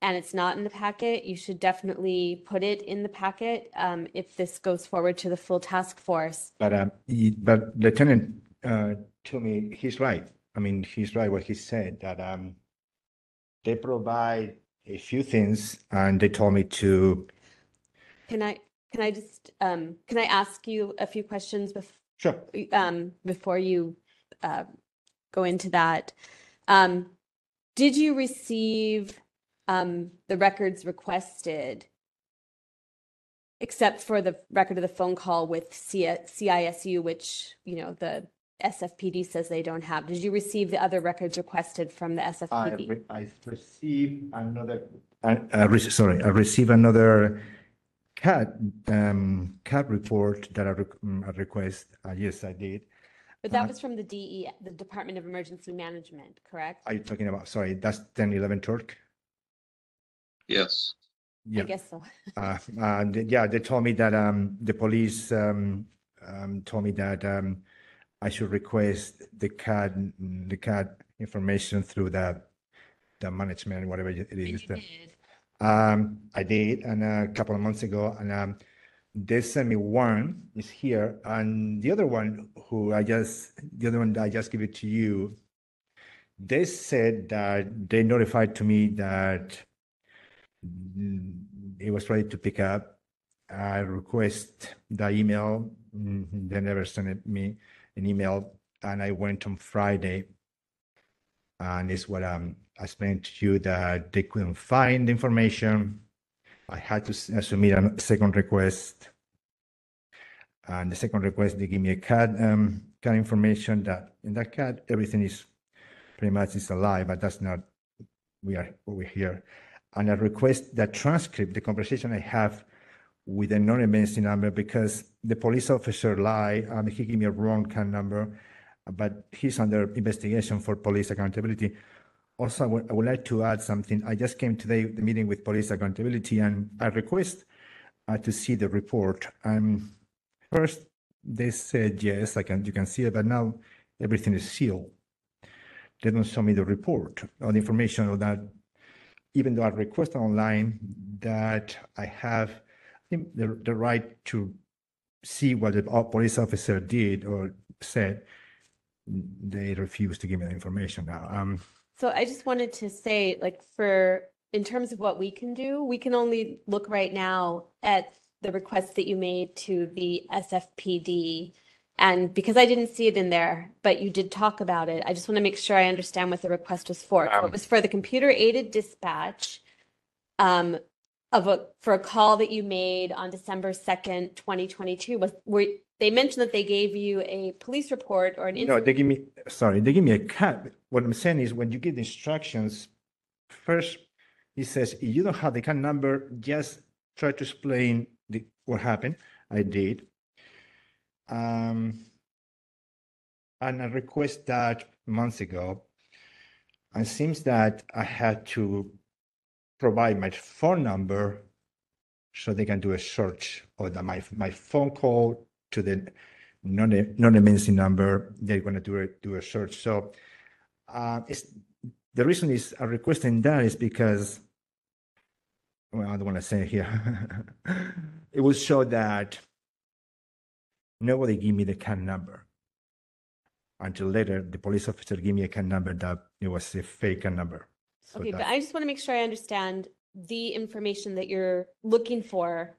and it's not in the packet, you should definitely put it in the packet um, if this goes forward to the full task force. But um, he, but Lieutenant uh, told me he's right. I mean, he's right what he said that um, they provide a few things, and they told me to. Can I, can I just, um, can I ask you a few questions bef- Sure. um, before you uh, go into that? Um, did you receive um, the records requested, except for the record of the phone call with C- CISU, which you know the SFPD says they don't have? Did you receive the other records requested from the I, SFPD? re- I received another. I, I re- sorry, I received another cat um cat report that I, re- mm, I request. Uh, yes, I did. But that uh, was from the DE, the Department of Emergency Management, correct? Are you talking about? Sorry, that's ten eleven Turk. Yes. I Yeah. guess so. Uh, and yeah, they told me that um, the police um, um, told me that um, I should request the CAD the CAD information through the the management, whatever it is. the- Um, I did, and a couple of months ago, and um, they sent me one is here, and the other one who I just the other one that I just give it to you. They said that they notified to me that it was ready to pick up. I request the email. mm, They never sent me an email, and I went on Friday. And it's what um, I explained to you that they couldn't find the information. I had to uh, submit a second request. And the second request, they give me a CAD, um, CAD information that in that CAD, everything is pretty much is alive, but that's not, we are over here. And I request that transcript, the conversation I have with a non-emergency number because the police officer lied, and he gave me a wrong CAD number, but he's under investigation for police accountability. Also, I would, like to add something. I just came today, the meeting with police accountability, and I request uh, to see the report. Um, first, they said yes, I can, you can see it, but now everything is sealed. They don't show me the report or the information of that. Even though I request online that I have I the, the right to see what the police officer did or said, they refuse to give me the information now. Um, So I just wanted to say, like, for, in terms of what we can do, we can only look right now at the request that you made to the SFPD. And because I didn't see it in there, but you did talk about it, I just want to make sure I understand what the request was for. So Um, it was for the computer aided dispatch um, of a, for a call that you made on December 2nd, 2022. Was, were, they mentioned that they gave you a police report or an no, incident. they give me, sorry, they give me a cat. What I'm saying is when you give the instructions, first, he says, if you don't have the CAN number, just try to explain the, what happened. I did. Um, and I request that months ago. And it seems that I had to provide my phone number so they can do a search or the, my, my phone call to the non, non-emergency number, they're going to do a, do a search. So uh, the reason is I'm requesting that is because, well, I don't want to say it here. it will show that nobody give me the CAN number. Until later, the police officer gave me a CAN number that it was a fake CAN number. So Okay, but that- I just want to make sure I understand the information that you're looking for.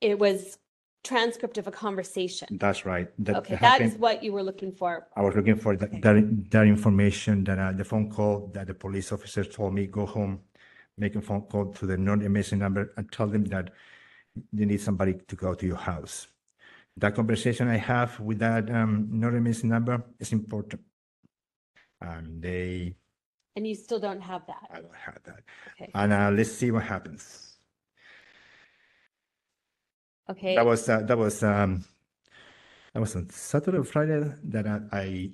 It was transcript of a conversation. That's right. That Okay, that is happened. what you were looking for. I was looking for that, that, that information that, uh, the phone call that the police officer told me, go home, make a phone call to the non-emergency number and tell them that you need somebody to go to your house. That conversation I have with that, um, non-emergency number is important. And they, And you still don't have that. I don't have that. Okay, And, uh, let's see what happens. okay. That was, uh, that was, um, that was on Saturday or Friday that I, I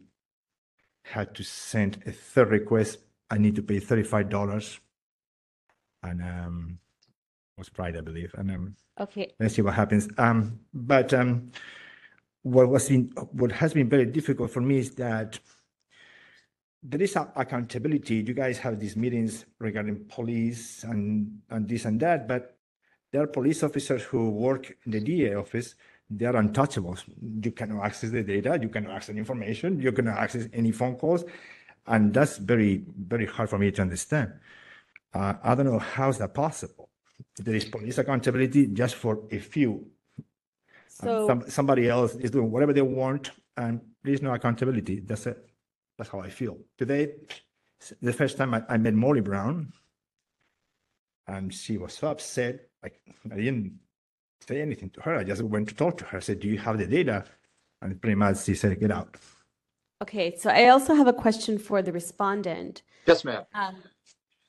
had to send a third request. I need to pay thirty-five dollars. And, um, it was Friday, I believe. And, um, Okay, let's see what happens. Um, but, um, what was been, what has been very difficult for me is that there is accountability. You guys have these meetings regarding police and, and this and that, but there are police officers who work in the DA office. They are untouchables. You cannot access the data. You cannot access information. You cannot access any phone calls. And that's very, very hard for me to understand. Uh, I don't know how is that possible. There is police accountability just for a few. So, some, somebody else is doing whatever they want, and there is no accountability. That's it. That's how I feel. Today, the first time I, I met Molly Brown, and she was so upset. Like I didn't say anything to her. I just went to talk to her. I said, "Do you have the data?" And pretty much she said, "Get out." okay, so I also have a question for the respondent. Yes, ma'am. Um,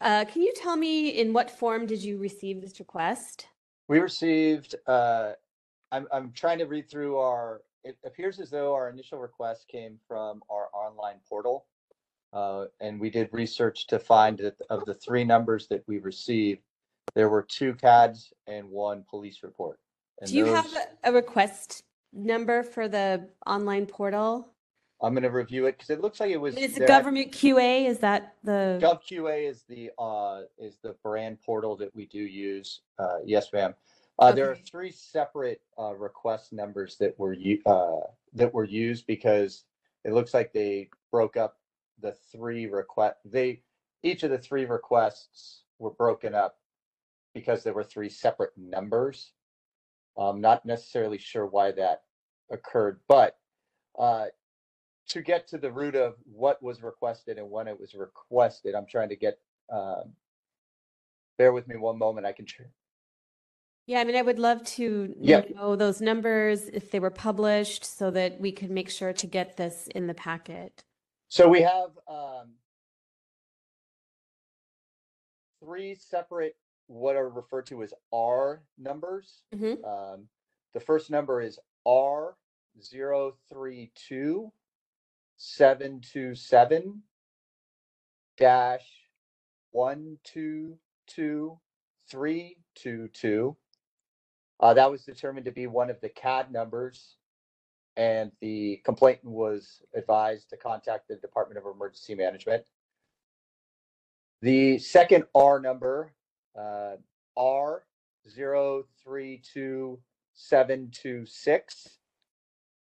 uh, can you tell me in what form did you receive this request? We received, uh, I'm, I'm trying to read through our, it appears as though our initial request came from our online portal. Uh, and we did research to find that of the three numbers that we received, there were two CADs and one police report. And Do you have those- a, a request number for the online portal? I'm gonna review it because it looks like it was. Is there- government QA? Is that the? GovQA is the, uh, is the brand portal that we do use. Uh, yes, ma'am. Uh, there are Okay. three separate, uh, request numbers that were, u- uh, that were used because it looks like they broke up the three request, they, each of the three requests were broken up because there were three separate numbers. I'm not necessarily sure why that occurred, but, uh, to get to the root of what was requested and when it was requested, I'm trying to get, um, bear with me one moment, I can, tr- Yeah, I mean, I would love to know those numbers, if they were published, so that we could make sure to get this in the packet. so we have, um, three separate, what are referred to as R numbers. Mhm. Um, the first number is R zero three two seven two seven dash one two two three two two. Uh, that was determined to be one of the CAD numbers. And the complainant was advised to contact the Department of Emergency Management. The second R number, uh, R zero three two seven two six.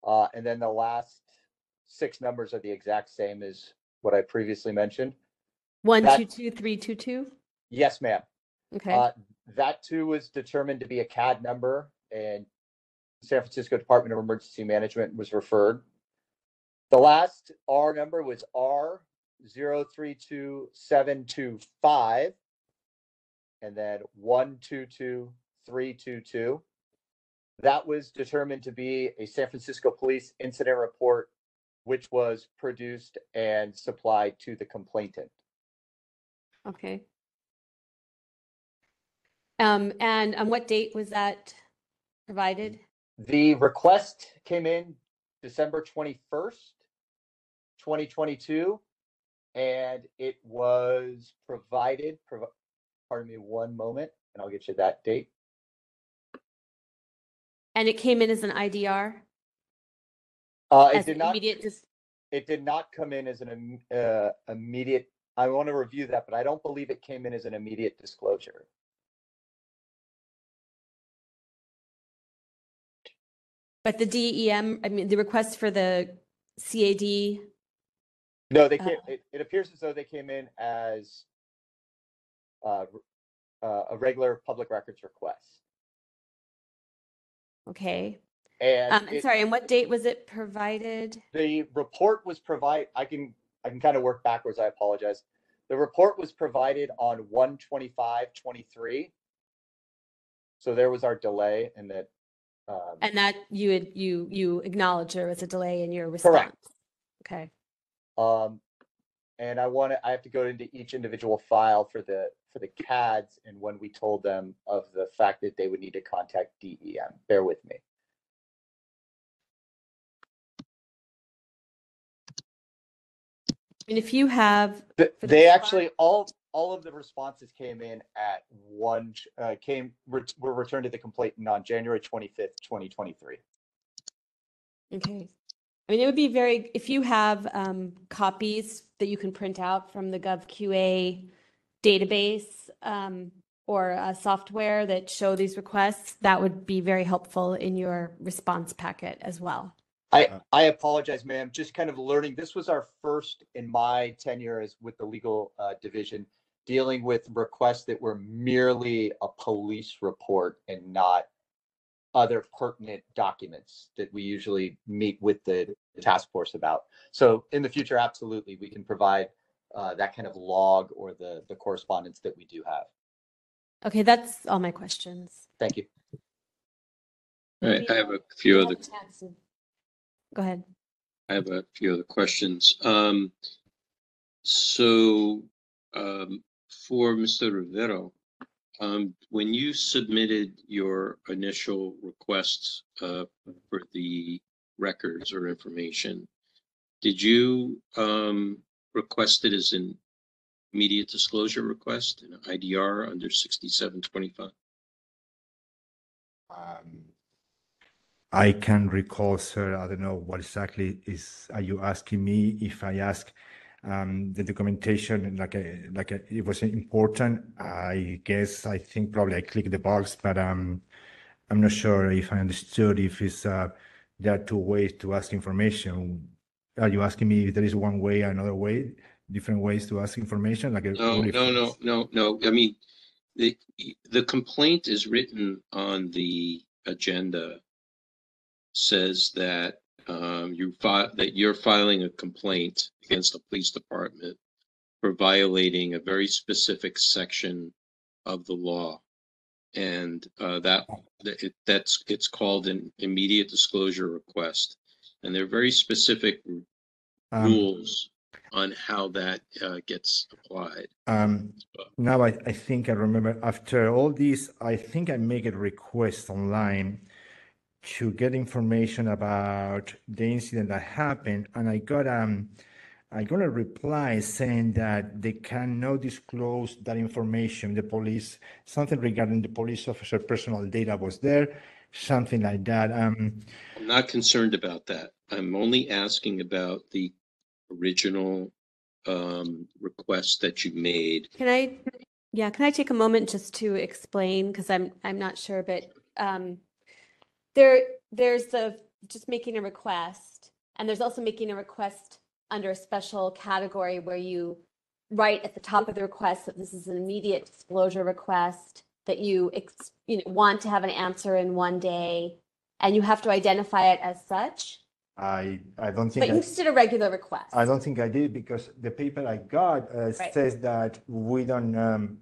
Uh, and then the last six numbers are the exact same as what I previously mentioned. One, two, two, three, two, two? Yes, ma'am. Okay, Uh, that too was determined to be a CAD number and San Francisco Department of Emergency Management was referred. The last R number was R zero three two seven two five. And then one two two three two two. That was determined to be a San Francisco Police Incident Report, which was produced and supplied to the complainant. okay. Um, and on what date was that provided? The request came in December twenty-first, twenty twenty-two, and it was provided, provi- pardon me one moment, and I'll get you that date. And it came in as an IDR? Uh, it As did not, immediate, dis- it did not come in as an, uh, immediate, I want to review that, but I don't believe it came in as an immediate disclosure. But the DEM, I mean, the request for the CAD, No, they came, Uh. it, it appears as though they came in as uh, uh, a regular public records request. okay. And Um, and it- sorry, and what date was it provided? the report was provide, I can, I can kind of work backwards, I apologize. The report was provided on one twenty-five twenty-three. So there was our delay in that. Um, And that you had, you, you acknowledge there was a delay in your response? Correct. Okay, Um, and I want to, I have to go into each individual file for the, for the CADs and when we told them of the fact that they would need to contact DEM. Bear with me. and if you have, Th- For the They response- actually, all, all of the responses came in at one, uh, came, ret- were returned to the complainant on January twenty-fifth, twenty twenty-three. okay, I mean, it would be very, if you have um, copies that you can print out from the GovQA database um, or a software that show these requests, that would be very helpful in your response packet as well. I, Uh, I apologize, ma'am. Just kind of learning. This was our first in my tenure as with the legal uh, division, dealing with requests that were merely a police report and not other pertinent documents that we usually meet with the task force about. So in the future, absolutely, we can provide uh, that kind of log or the the correspondence that we do have. Okay, that's all my questions. Thank you. All right, I have a few other, Go ahead. I have a few other questions. Um, so, um, for Mr. Rivero, um, when you submitted your initial requests, uh, for the records or information, did you, um, request it as an immediate disclosure request, an IDR under sixty-seven twenty-five? Um, I can recall, sir, I don't know what exactly is, are you asking me if I ask um, the documentation, like, a- like a- it was important? I guess, I think probably I clicked the box, but um, I'm not sure if I understood if it's, uh, there are two ways to ask information. Are you asking me if there is one way, another way, different ways to ask information? Like No, no, no, no, no. I mean, the, the complaint is written on the agenda. Says that, um, you fi- that you're filing a complaint against the police department for violating a very specific section of the law. And, uh, that, it- that's, it's called an immediate disclosure request. And there are very specific Um, rules on how that, uh, gets applied. Um, now I, I think I remember after all this, I think I make a request online to get information about the incident that happened, and I got um, I got a reply saying that they cannot disclose that information. The police, something regarding the police officer personal data was there, something like that. Um, I'm not concerned about that. I'm only asking about the original um, request that you made. Can I, yeah, can I take a moment just to explain, because I'm, I'm not sure, but um, there, there's the, just making a request, and there's also making a request under a special category where you write at the top of the request that this is an immediate disclosure request, that you, ex- you know, want to have an answer in one day, and you have to identify it as such, I I don't think but you I, just did a regular request. I don't think I did because the paper I got uh, Right. says that we don't um,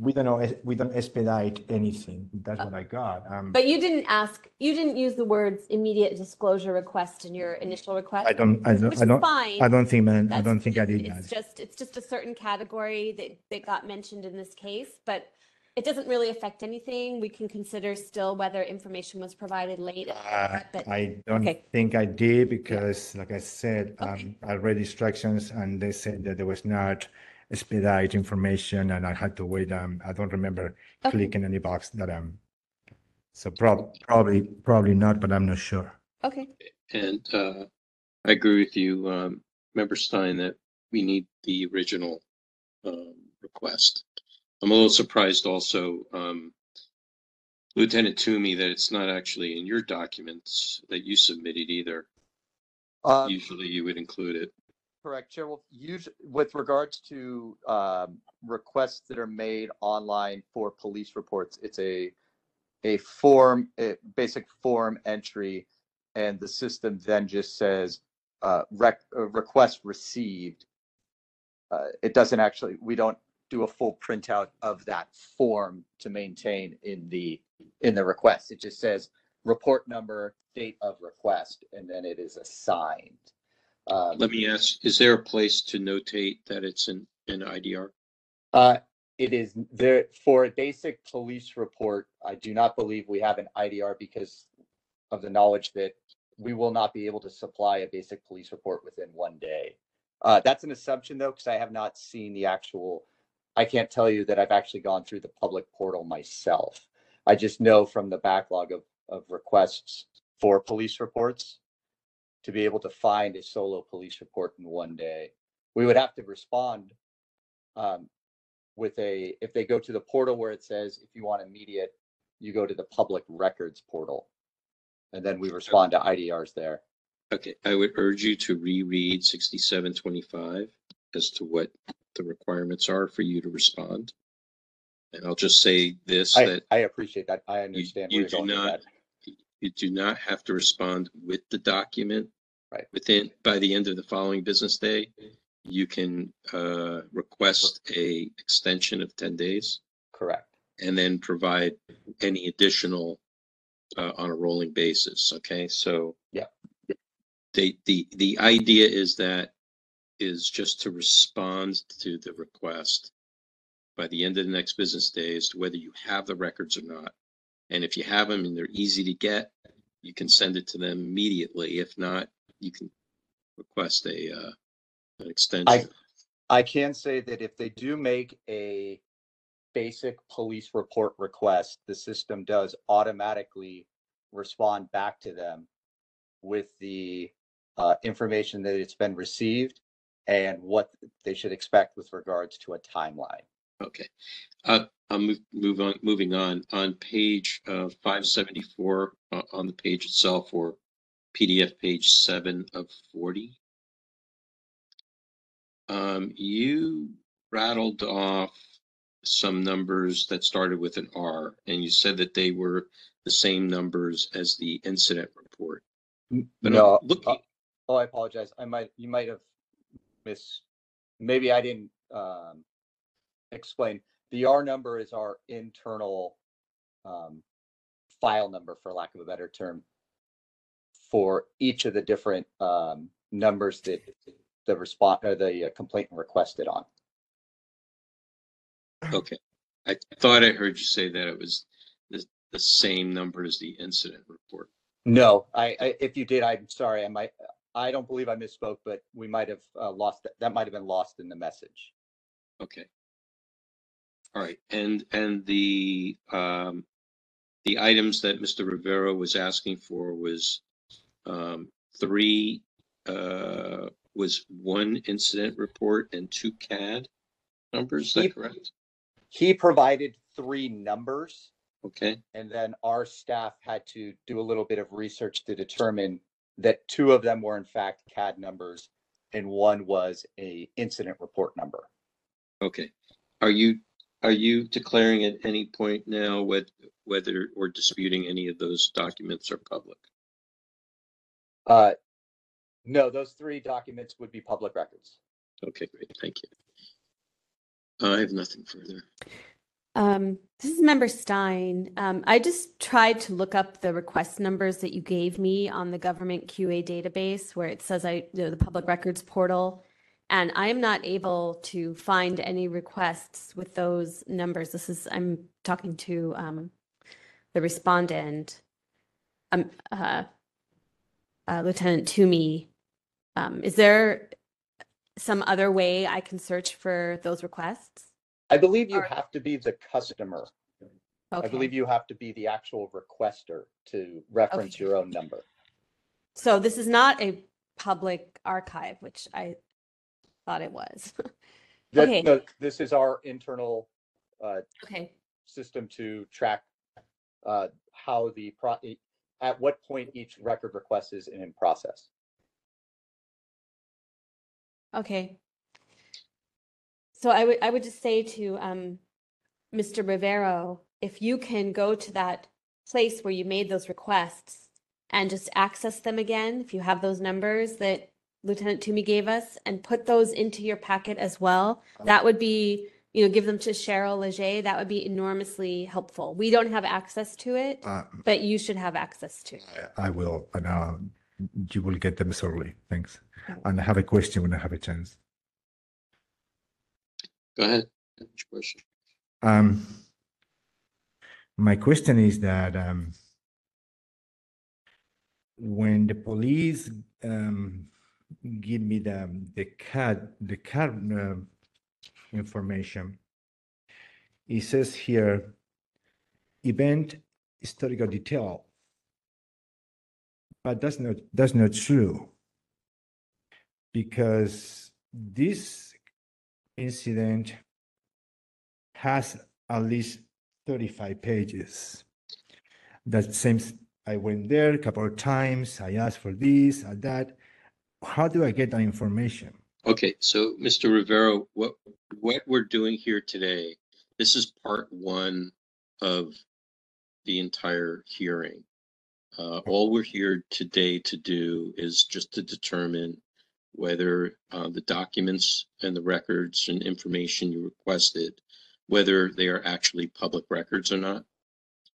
we don't know we don't expedite anything. That's what I got. Um, But you didn't ask, you didn't use the words immediate disclosure request in your initial request? I don't I don't I is don't fine. I don't think man I That's- don't think I did It's that. just, it's just a certain category that, that got mentioned in this case, but it doesn't really affect anything. We can consider still whether information was provided late. Uh, but- I don't okay. think I did because, like I said, um, I read instructions and they said that there was not expedite information and I had to wait. Um, I don't remember Okay. clicking any box that um. So prob probably probably not, but I'm not sure. Okay, And uh, I agree with you, um, Member Stein, that we need the original um, request. I'm a little surprised also, um, Lieutenant Toomey, that it's not actually in your documents that you submitted either. Um, Usually you would include it. Correct, Chair. Usually with regards to um, requests that are made online for police reports, it's a a form, a basic form entry, and the system then just says uh, rec- uh, request received. Uh, it doesn't actually. We don't do a full printout of that form to maintain in the in the request. It just says report number, date of request, and then it is assigned. Um, Let me ask, is there a place to notate that it's an, an IDR? Uh, it is there for a basic police report. I do not believe we have an IDR because of the knowledge that we will not be able to supply a basic police report within one day. Uh, that's an assumption though, because I have not seen the actual. I can't tell you that I've actually gone through the public portal myself. I just know from the backlog of, of requests for police reports to be able to find a solo police report in one day. We would have to respond um, with a, if they go to the portal where it says, if you want immediate, you go to the public records portal. And then we respond to IDRs there. Okay, I would urge you to reread sixty-seven twenty-five as to what the requirements are for you to respond. And I'll just say this, I, that I appreciate that. I understand you you're do not-. You do not have to respond with the document. Right. Within, by the end of the following business day, you can, uh, request a extension of ten days Correct. and then provide any additional, uh, on a rolling basis, okay? So. Yeah. The, the, the idea is that, is just to respond to the request by the end of the next business day as to whether you have the records or not. And if you have them and they're easy to get, you can send it to them immediately. If not, you can request a, uh, an extension. I I can say that if they do make a basic police report request, the system does automatically respond back to them with the uh, information that it's been received and what they should expect with regards to a timeline. Okay. Uh, I'll move, move on, moving on, on page, uh, five seventy-four, uh, on the page itself or PDF page seven of forty. Um, you rattled off some numbers that started with an R and you said that they were the same numbers as the incident report. But No, I'm looking, uh, oh, I apologize. I might, you might have miss, maybe I didn't um, explain. The R number is our internal um, file number, for lack of a better term, for each of the different um, numbers that the response or the uh, complainant requested on. okay. I thought I heard you say that it was the, the same number as the incident report. No, I, I, if you did, I'm sorry. I might, I don't believe I misspoke, but we might have uh, lost, that That might have been lost in the message. Okay. All right, and, and the, um, the items that Mr. Rivera was asking for was, um, three, uh, was one incident report and two CAD numbers, is that correct? He provided three numbers. Okay, And then our staff had to do a little bit of research to determine that two of them were in fact CAD numbers and one was a incident report number. okay. Are you, are you declaring at any point now what, whether, or disputing any of those documents are public? Uh, no, those three documents would be public records. Okay, great, thank you. I have nothing further. Um, this is Member Stein. Um, I just tried to look up the request numbers that you gave me on the GovQA database where it says I, you know, the public records portal. And I am not able to find any requests with those numbers. This is, I'm talking to, um, the respondent, um, uh, uh, Lieutenant Toomey. Um, is there some other way I can search for those requests? I believe you Alright. have to be the customer. I Okay. believe you have to be the actual requester to reference Okay. your own number. So this is not a public archive, which I thought it was. That- Okay. no, This is our internal uh, Okay, system to track uh, how the pro, at what point each record request is in process. okay. So I would, I would just say to um, Mr. Rivero, if you can go to that place where you made those requests and just access them again, if you have those numbers that Lieutenant Toomey gave us, and put those into your packet as well, that would be, you know, give them to Cheryl Leger, that would be enormously helpful. We don't have access to it, Uh, but you should have access to it. I I will, and uh, you will get them shortly. Thanks. Okay. And I have a question when I have a chance. Go ahead. What's your question? Um, my question is that um, when the police um, give me the the CAD the CAD um, information, it says here event historical detail. But that's not that's not true. Because this incident has at least 35 pages. That seems I went there a couple of times. I asked for this and that. How do I get that information? Okay, so Mr. Rivero, what, what we're doing here today, this is part one of the entire hearing. Uh, all we're here today to do is just to determine whether, uh, the documents and the records and information you requested, whether they are actually public records or not,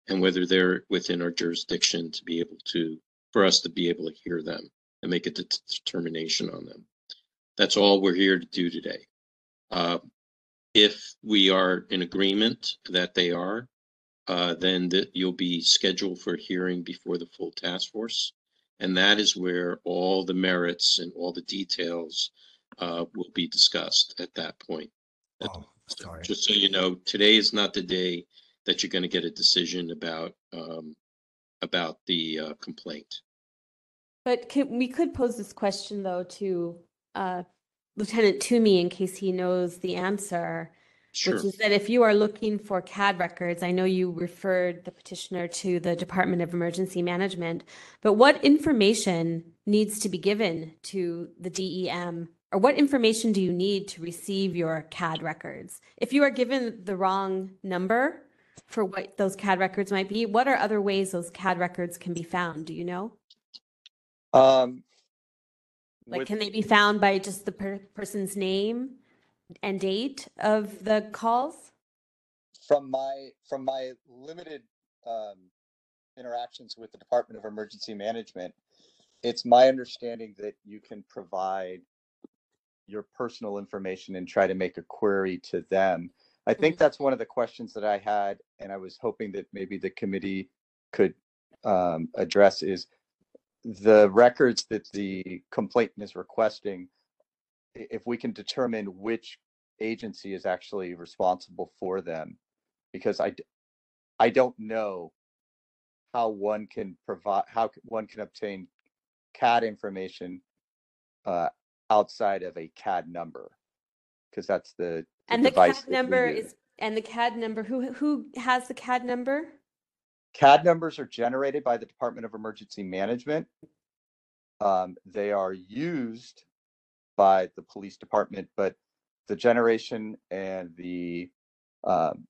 and whether they're within our jurisdiction to be able to, for us to be able to hear them and make a det- determination on them. That's all we're here to do today. Uh, If we are in agreement that they are, uh, then that you'll be scheduled for a hearing before the full task force. And that is where all the merits and all the details uh, will be discussed at that point. Oh, sorry. Just so you know, today is not the day that you're going to get a decision about um, about the uh, complaint. But can, we could pose this question though to uh, Lieutenant Toomey in case he knows the answer, Sure. which is that if you are looking for CAD records, I know you referred the petitioner to the Department of Emergency Management, but what information needs to be given to the DEM? Or what information do you need to receive your CAD records? If you are given the wrong number for what those CAD records might be, what are other ways those CAD records can be found? Do you know? Um, Like, with- can they be found by just the per- person's name and date of the calls? from my from my limited um, interactions with the Department of Emergency Management, it's my understanding that you can provide your personal information and try to make a query to them. I think that's one of the questions that I had, and I was hoping that maybe the committee could um, address is the records that the complainant is requesting. If we can determine which agency is actually responsible for them, because I, I don't know how one can provide, how one can obtain CAD information uh, outside of a CAD number, because that's the. the And the CAD number is, and the CAD number, who, who has the CAD number? CAD numbers are generated by the Department of Emergency Management. Um, they are used by the police department, but the generation and the um,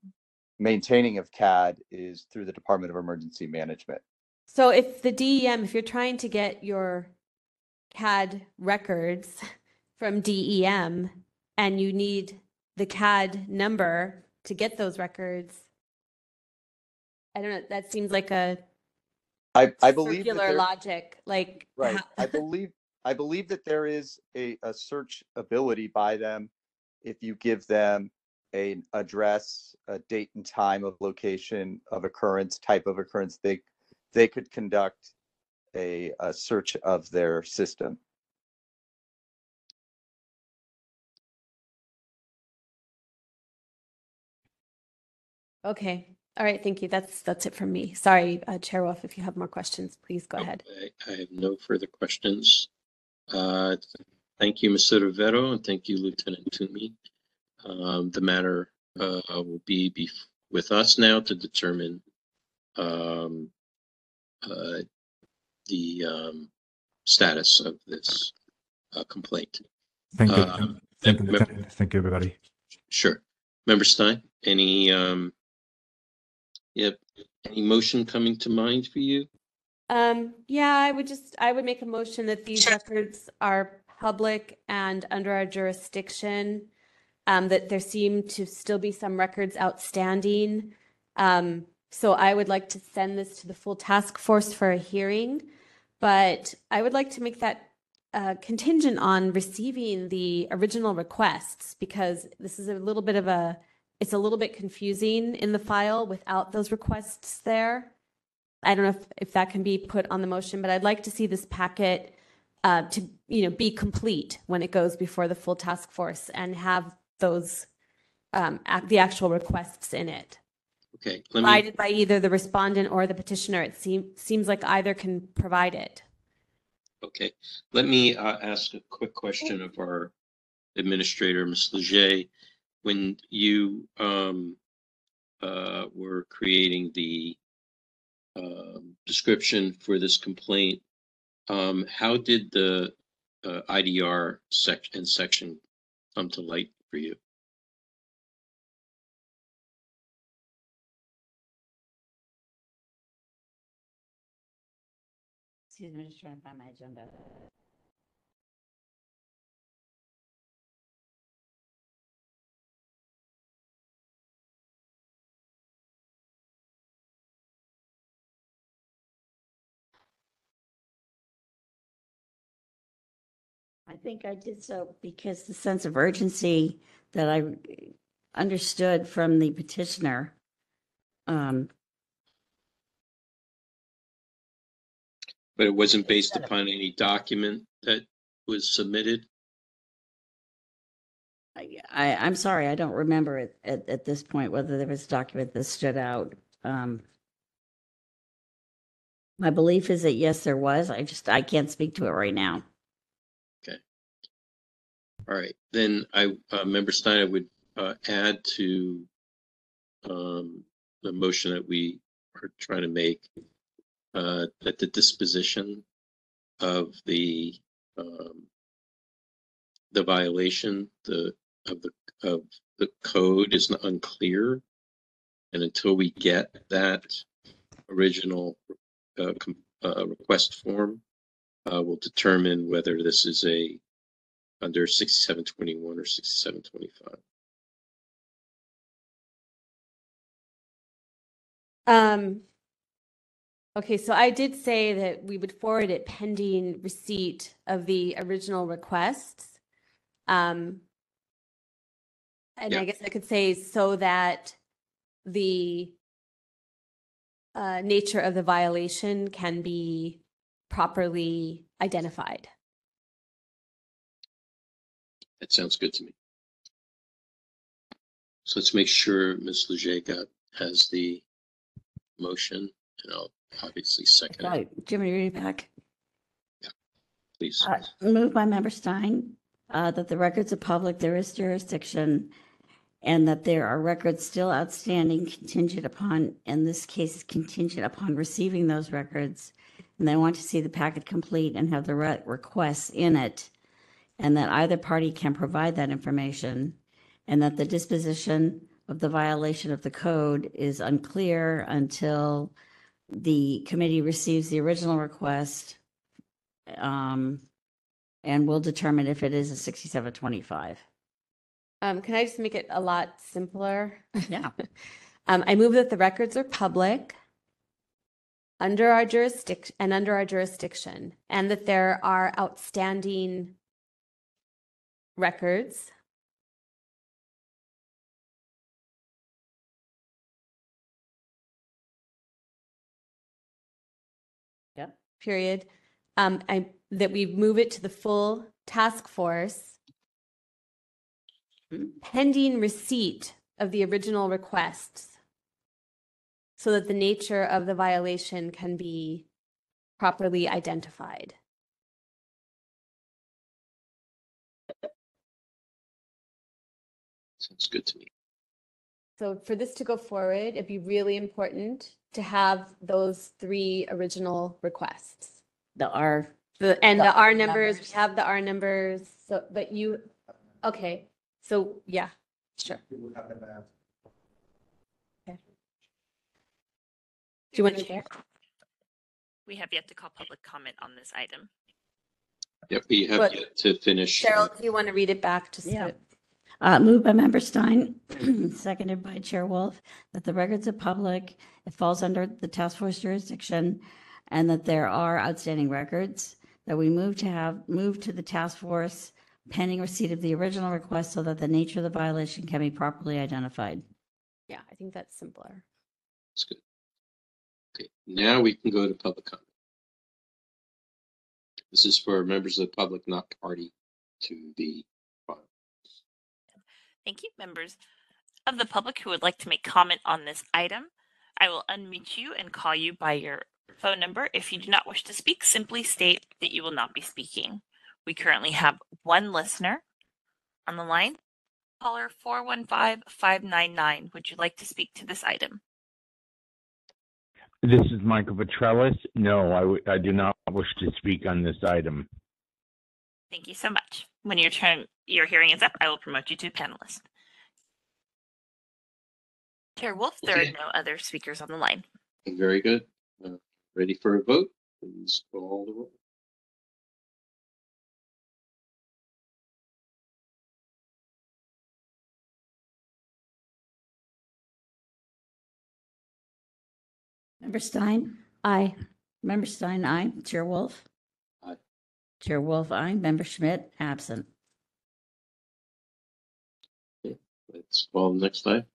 maintaining of CAD is through the Department of Emergency Management. So if the DEM, if you're trying to get your CAD records from DEM and you need the CAD number to get those records, I don't know, that seems like a I, I believe circular there- logic, like. Right. I believe, I believe that there is a, a search ability by them. If you give them an address, a date and time of location of occurrence, type of occurrence, they, they could conduct a, a search of their system. Okay, all right, thank you. That's, that's it from me. Sorry, uh, Chair Wolf, if you have more questions, please go ahead. I, I have no further questions. Uh, Thank you, Mr. Rivero, and thank you, Lieutenant Toomey. Um, The matter uh, will be bef- with us now to determine um, uh, the um, status of this uh, complaint. Thank you. Uh, Thank you, mem- Lieutenant. Thank you, everybody. Sure. Member Stein, any, um, yep, any motion coming to mind for you? Um, yeah, I would just, I would make a motion that these records are public and under our jurisdiction. Um, that there seem to still be some records outstanding. Um, so I would like to send this to the full task force for a hearing. But I would like to make that uh, contingent on receiving the original requests because this is a little bit of a, it's a little bit confusing in the file without those requests there. I don't know if, if that can be put on the motion, but I'd like to see this packet uh, to, you know, be complete when it goes before the full task force and have those, um, ac- the actual requests in it. Okay, let me, Provided by either the respondent or the petitioner. It seems, seems like either can provide it. Okay, let me uh, ask a quick question of our administrator, Ms. Leger. When you um, uh, were creating the um, description for this complaint, um, how did the uh, IDR section and section come to light for you? Excuse me, just trying to find my agenda. I think I did so because the sense of urgency that I understood from the petitioner um, But it wasn't based upon any document that was submitted? I, I- I'm sorry, I don't remember it at, at this point, whether there was a document that stood out. Um, My belief is that yes, there was. I just, I can't speak to it right now. All right, then I, uh, Member Stein, I would, uh, add to, um, the motion that we are trying to make, uh, that the disposition of the, um, the violation, the, of the, of the code is not unclear. And until we get that original, uh, com- uh, request form, uh, we'll determine whether this is a under sixty-seven twenty-one or sixty-seven twenty-five. Um, okay, so I did say that we would forward it pending receipt of the original requests. Um, and I guess I could say so that the uh, nature of the violation can be properly identified. That sounds good to me. So let's make sure Ms. Got, has the motion, and I'll obviously second it, Right, Jimmy, read it back. please. Uh, Moved by Member Stein, uh, that the records are public, there is jurisdiction, and that there are records still outstanding contingent upon, in this case, contingent upon receiving those records. And they want to see the packet complete and have the re- requests in it, and that either party can provide that information, and that the disposition of the violation of the code is unclear until the committee receives the original request um, and we'll determine if it is a sixty-seven twenty-five. Um, can I just make it a lot simpler? Yeah. Um, I move that the records are public under our jurisdiction and under our jurisdiction, and that there are outstanding records. Yeah. Period. Um, I, that we move it to the full task force Hmm. pending receipt of the original requests so that the nature of the violation can be properly identified. Sounds good to me. So for this to go forward, it'd be really important to have those three original requests. The R, The, and the The R R numbers, we numbers. have the R numbers, so, but you, okay, so, yeah, sure. Do you want to share? We have yet to call public comment on this item. Yep, we have But- yet to finish. Cheryl, do you want to read it back? Just Yeah. So- uh, moved by Member Stein, seconded by Chair Wolf, that the records are public, it falls under the task force jurisdiction, and that there are outstanding records, that we move to have, move to the task force pending receipt of the original request so that the nature of the violation can be properly identified. Yeah, I think that's simpler. That's good. Okay, now we can go to public comment. This is for members of the public not party to the file. Thank you, members of the public who would like to make comment on this item. I will unmute you and call you by your Phone number, if you do not wish to speak, simply state that you will not be speaking. We currently have one listener on the line. Caller 415-599, would you like to speak to this item? This is Michael Petrelis. No, I, w- I do not wish to speak on this item. Thank you so much. When your turn, your hearing is up, I will promote you to panelist. Chair Wolf, there are no other speakers on the line. Very good. Uh, Ready for a vote? Please call the roll. Member Stein? Aye. Member Stein, aye. Chair Wolf? Aye. Chair Wolf, aye. Member Schmidt, absent. Let's call the next item.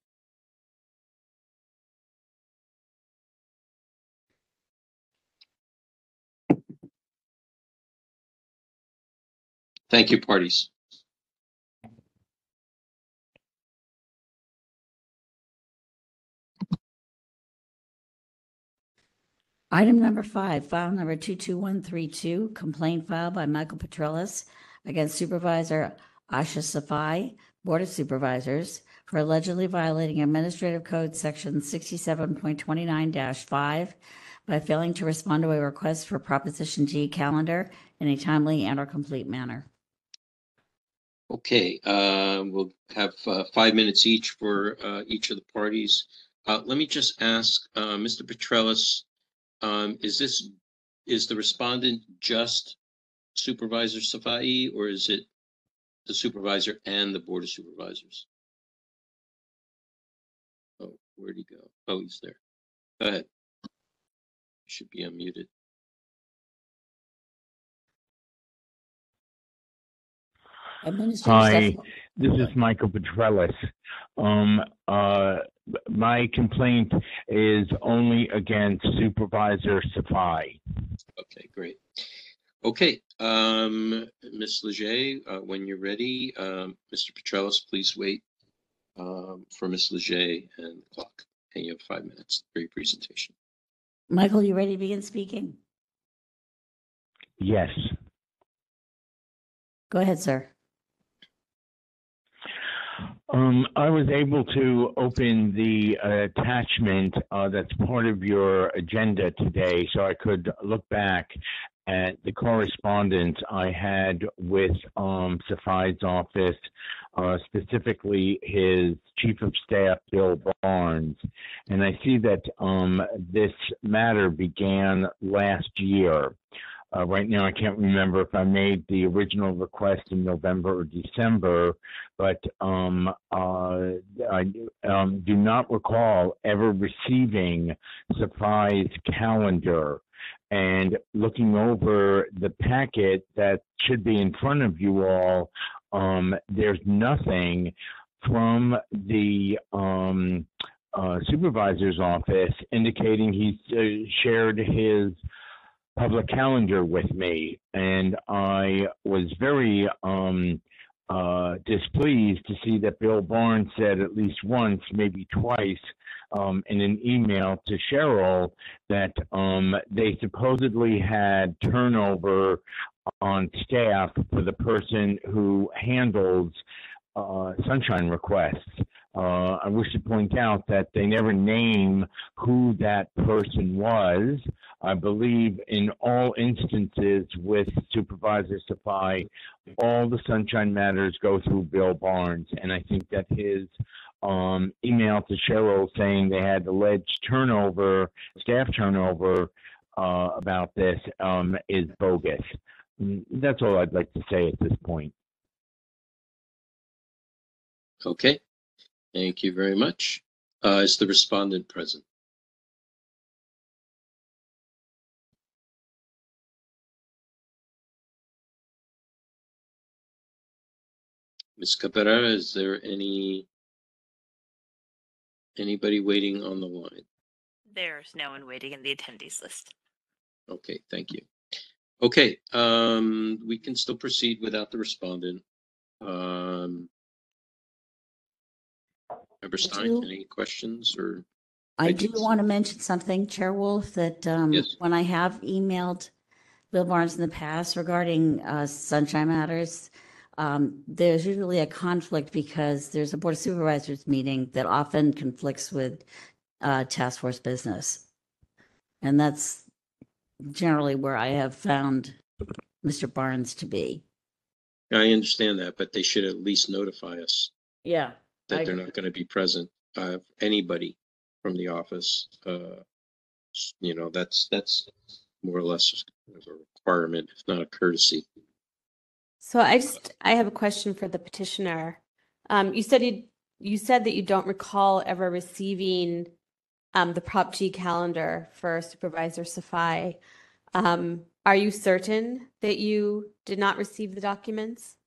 Thank you, parties. Item number five, file number 22132, complaint filed by Michael Petrelis against Supervisor Ahsha Safai, Board of Supervisors, for allegedly violating Administrative Code Section 67.29-5 by failing to respond to a request for Proposition G calendar in a timely and or complete manner. Okay, uh, we'll have uh, five minutes each for uh, each of the parties. Uh, Let me just ask, uh, Mr. Petrelis, um, is this, is the respondent just Supervisor Safai, or is it the supervisor and the Board of Supervisors? Oh, where'd he go? Oh, he's there. Go ahead. Should be unmuted. Administrator Hi. Safai- This is Michael Petrelis. Um, uh, my complaint is only against Supervisor Safai. Okay, great. Okay, um, Ms. Leger, uh, when you're ready, um, Mr. Petrelis, please wait um, for Ms. Leger and the clock. And you have five minutes for your presentation. Michael, you ready to begin speaking? Yes. Go ahead, sir. Um, I was able to open the uh, attachment uh, that's part of your agenda today, so I could look back at the correspondence I had with um, Safai's office, uh, specifically his chief of staff, Bill Barnes. And I see that um, this matter began last year. Uh, right now, I can't remember if I made the original request in November or December, but um, uh, I um, do not recall ever receiving Safai's calendar. And looking over the packet that should be in front of you all, um, there's nothing from the um, uh, supervisor's office indicating he uh, shared his public calendar with me. And I was very um, uh, displeased to see that Bill Barnes said at least once, maybe twice, um, in an email to Cheryl that um, they supposedly had turnover on staff for the person who handles uh, sunshine requests. Uh, I wish to point out that they never name who that person was. I believe in all instances with Supervisor Safai, all the sunshine matters go through Bill Barnes. And I think that his um, email to Cheryl saying they had alleged turnover, staff turnover uh, about this um, is bogus. That's all I'd like to say at this point. Okay, thank you very much. Uh, is the respondent present? Ms. Cabrera, is there any anybody waiting on the line? There's no one waiting in the attendees list. Okay, thank you. Okay, um, we can still proceed without the respondent. Um, Member Stein, do- any questions or? I I do just- want to mention something, Chair Wolf, that um, Yes. when I have emailed Bill Barnes in the past regarding uh, Sunshine Matters, um, there's usually a conflict because there's a Board of Supervisors meeting that often conflicts with uh, task force business. And that's generally where I have found Mr. Barnes to be. I understand that, but they should at least notify us Yeah. that I they're agree. not going to be present. Uh, anybody from the office, uh, you know, that's, that's more or less a requirement, if not a courtesy. So I just, I have a question for the petitioner. Um, you said you, you said that you don't recall ever receiving um, the Prop G calendar for Supervisor Safai. Um, are you certain that you did not receive the documents?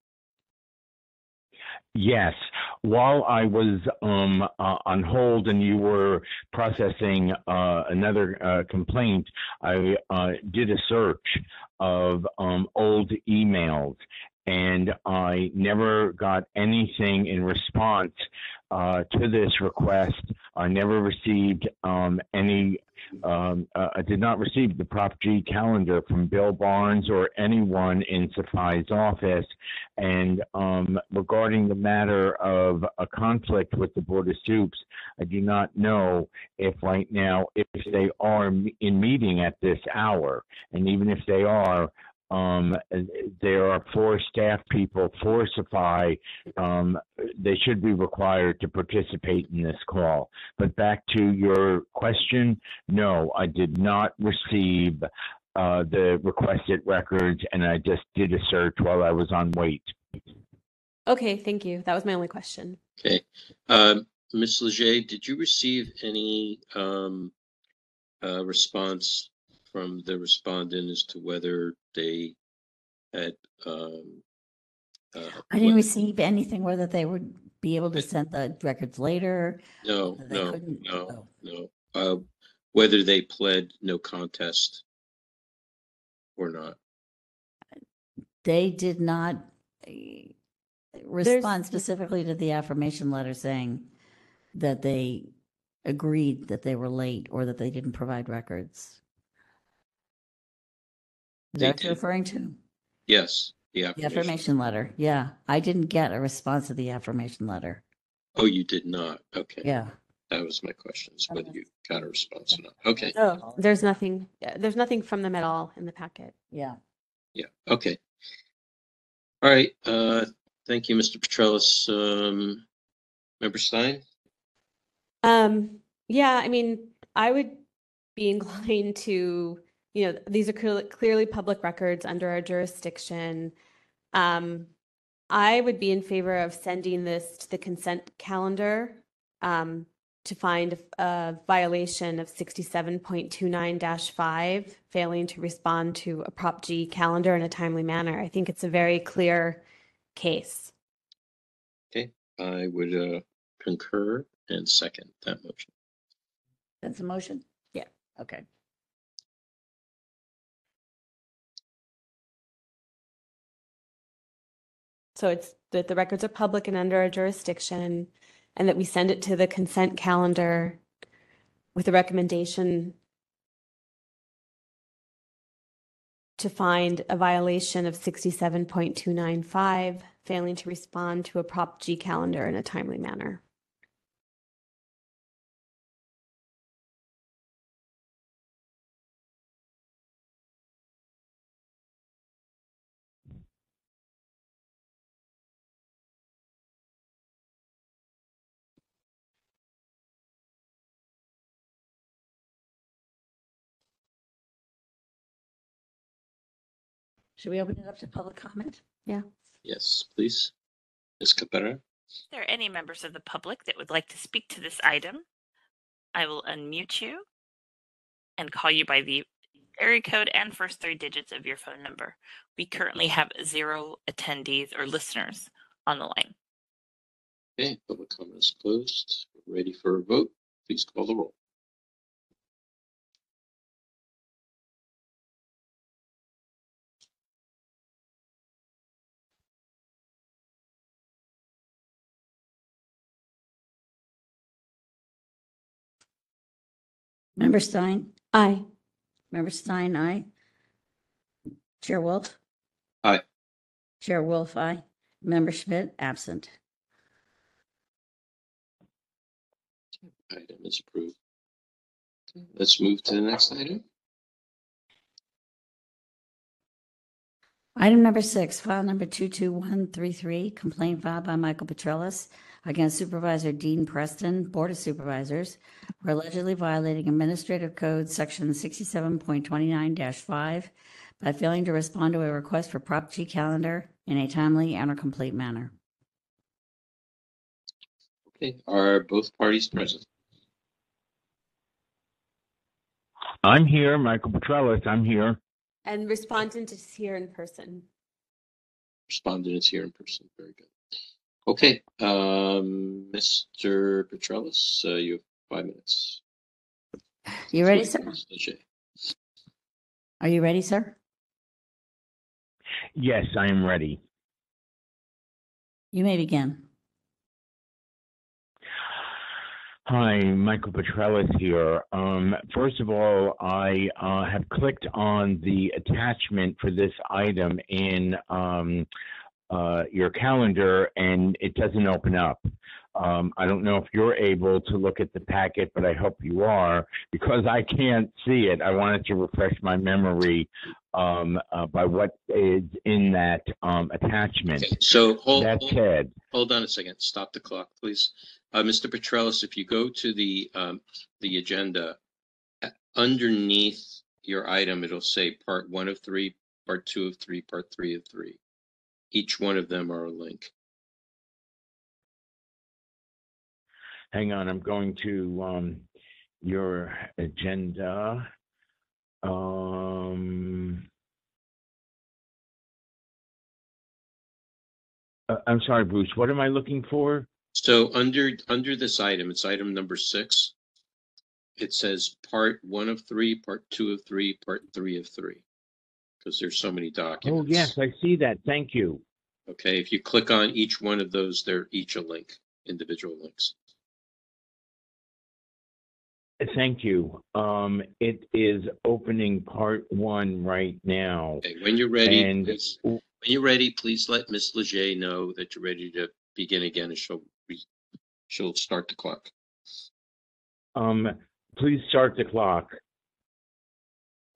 Yes. While I was um, uh, on hold and you were processing uh, another uh, complaint, I uh, did a search of um, old emails and I never got anything in response uh, to this request. I never received um, any, um, uh, I did not receive the Prop G calendar from Bill Barnes or anyone in Safai's office. And um, regarding the matter of a conflict with the Board of Soups, I do not know if right now, if they are in meeting at this hour. And even if they are, um, there are four staff people for Safai. Um, they should be required to participate in this call. But back to your question, no, I did not receive uh, the requested records, and I just did a search while I was on wait. Okay, thank you. That was my only question. Okay. Um, Ms. Leger, did you receive any, um, uh, response from the respondent as to whether they had, um, uh, I didn't what- receive anything whether they would be able to send the records later. No, whether they no, couldn't- no, oh. no. Uh, whether they pled no contest or not. They did not eh, respond There's- specifically to the affirmation letter saying that they agreed that they were late or that they didn't provide records. Is that what you're referring to? Yes, the The affirmation. affirmation letter, yeah. I didn't get a response to the affirmation letter. Oh, you did not. Okay. Yeah. That was my question, is whether you got a response or not. Okay. Oh, there's nothing, yeah, there's nothing from them at all in the packet. Yeah. Yeah, okay. All right, uh, thank you, Mr. Petrelis. Um, Member Stein? Um, yeah, I mean, I would be inclined to, you know, these are clearly, clearly public records under our jurisdiction. Um, I would be in favor of sending this to the consent calendar um, to find a, a violation of 67.29-5, failing to respond to a Prop G calendar in a timely manner. I think it's a very clear case. Okay, I would, uh, concur and second that motion. That's a motion? Yeah. Okay. So it's that the records are public and under our jurisdiction, and that we send it to the consent calendar with a recommendation to find a violation of sixty-seven point two nine five, failing to respond to a Prop G calendar in a timely manner. Should we open it up to public comment? Yeah. Yes, please. Ms. Caparra? If there are any members of the public that would like to speak to this item, I will unmute you and call you by the area code and first three digits of your phone number. We currently have zero attendees or listeners on the line. Okay, public comment is closed. Ready for a vote? Please call the roll. Member mm. Stein? Aye. Member Stein, aye. Chair Wolf? Aye. Chair Wolf, aye. Member Schmidt, absent. Item is approved. Let's move to the next item. Item number six, file number 22133, complaint filed by Michael Petrelis against Supervisor Dean Preston, Board of Supervisors, for allegedly violating Administrative Code Section 67.29-5 by failing to respond to a request for Prop G calendar in a timely and or complete manner. Okay, are both parties present? I'm here, Michael Petrelis. I'm here. And respondent is here in person. Respondent is here in person. Very good. Okay, um, Mr. Petrelis, uh, you have five minutes. You ready, sir? Are you ready, sir? Yes, I am ready. You may begin. Hi, Michael Petrelis here. Um, first of all, I uh, have clicked on the attachment for this item in um, uh, your calendar and it doesn't open up. Um, I don't know if you're able to look at the packet, but I hope you are because I can't see it. I wanted to refresh my memory um, uh, by what is in that um, attachment. Okay, so hold, That hold, said, hold on a second. Stop the clock, please. Uh, Mr. Petrelis, if you go to the, um, the agenda, uh, underneath your item, it'll say part one of three, part two of three, part three of three. Each one of them are a link. hang on, I'm going to um, your agenda. Um, uh, I'm sorry, Bruce. What am I looking for? So under, under this item, it's item number six. It says part one of three, part two of three, part three of three. Because there's so many documents. Oh, yes, I see that. Thank you. Okay, if you click on each one of those, they're each a link, individual links. Thank you. Um, it is opening part one right now. Okay, when you're ready, And please, when you're ready, please let Miss Leger know that you're ready to begin again and she'll, re- she'll start the clock. um, please start the clock.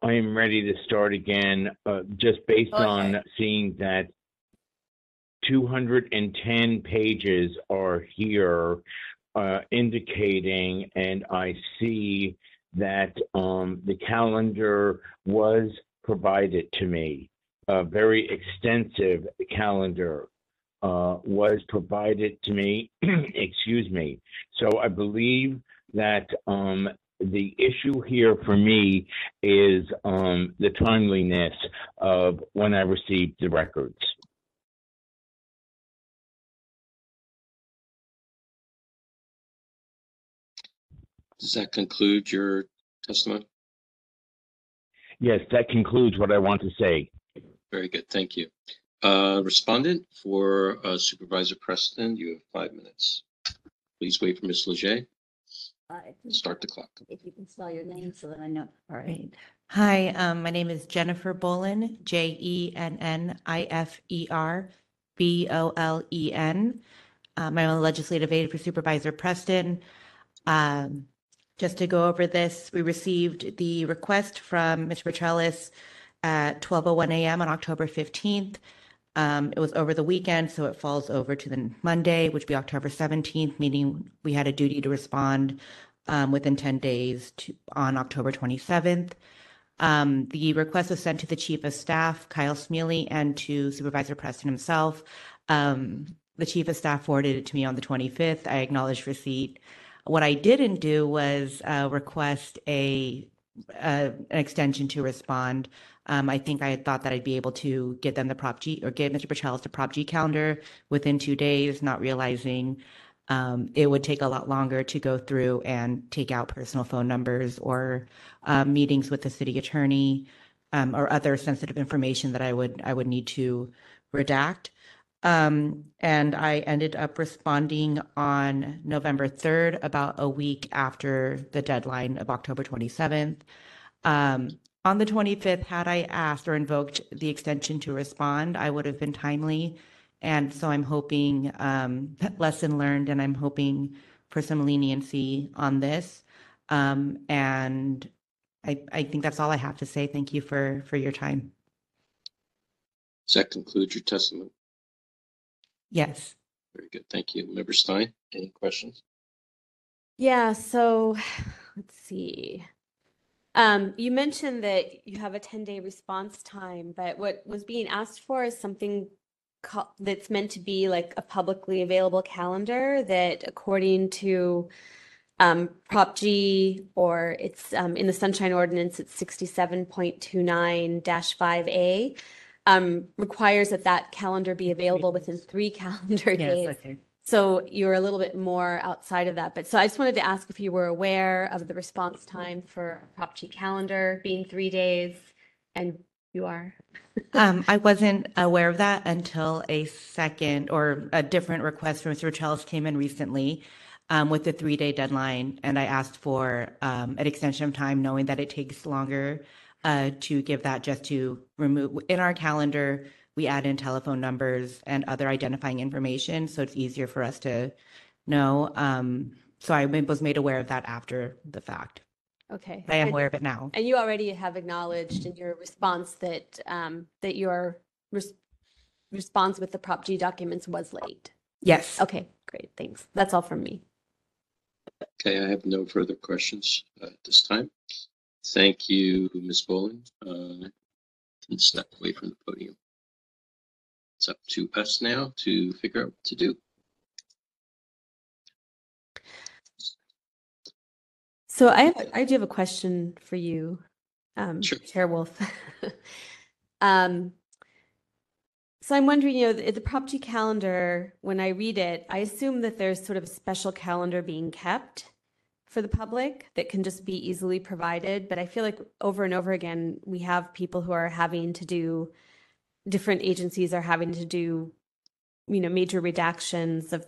I am ready to start again, uh, just based Go on seeing that 210 pages are here uh, indicating, and I see that um, the calendar was provided to me. A very extensive calendar uh, was provided to me. Excuse me. So I believe that um, the issue here for me is um, the timeliness of when I received the records. Does that conclude your testimony? Yes, that concludes what I want to say. Very good, thank you. Uh, respondent for uh, Supervisor Preston, you have five minutes. Please wait for Ms. Leger. Start the clock. If you can spell your name so that I know. All right. Hi, um, my name is Jennifer Bolen, J E N N I F E R B O L E N. Um, I'm a legislative aide for Supervisor Preston. Um, just to go over this, we received the request from Mr. Petrelis at 12:01 a.m. on October 15th. Um, it was over the weekend, so it falls over to the Monday, which would be October 17th, meaning we had a duty to respond um, within 10 days to, on October 27th. Um, the request was sent to the chief of staff, Kyle Smeallie, and to Supervisor Preston himself. Um, the chief of staff forwarded it to me on the 25th. I acknowledged receipt. What I didn't do was uh, request a uh, an extension to respond. Um, I think I had thought that I'd be able to get them the Prop G or get Mr. Petrelis the Prop G calendar within two days, not realizing um, it would take a lot longer to go through and take out personal phone numbers or um, meetings with the city attorney um, or other sensitive information that I would I would need to redact. Um, and I ended up responding on November 3rd, about a week after the deadline of October 27th. Um, on the 25th, had I asked or invoked the extension to respond, I would have been timely. And so I'm hoping, um, lesson learned, and I'm hoping for some leniency on this. Um, and I, I think that's all I have to say. Thank you for, for your time. Does that conclude your testimony? Yes. Very good. Thank you. Member Stein, any questions? Yeah, so let's see. Um, you mentioned that you have a 10-day response time, but what was being asked for is something co- that's meant to be like a publicly available calendar that according to um, Prop G or it's um, in the Sunshine Ordinance, it's 67.29-5A, um, requires that that calendar be available within three calendar days. okay. So you're a little bit more outside of that. But so I just wanted to ask if you were aware of the response time for Prop G calendar being three days, and you are. Um, I wasn't aware of that until a second or a different request from Mr. Charles came in recently um, with the three-day deadline, and I asked for um, an extension of time, knowing that it takes longer uh, to give that just to remove in our calendar. We add in telephone numbers and other identifying information, so it's easier for us to know. Um, so I was made aware of that after the fact. Okay. I am And- aware of it now. And you already have acknowledged in your response that um, that your res- response with the Prop G documents was late. Yes. Okay, great. Thanks. That's all from me. Okay, I have no further questions uh, at this time. Thank you, Ms. Bolen. Uh, Can step away from the podium. It's up to us now to figure out what to do. So I have, I do have a question for you, um, Sure. Chair Wolf. um, so I'm wondering, you know, the, the Prop G calendar, when I read it, I assume that there's sort of a special calendar being kept for the public that can just be easily provided. But I feel like over and over again, we have people who are having to do, different agencies are having to do, you know, major redactions of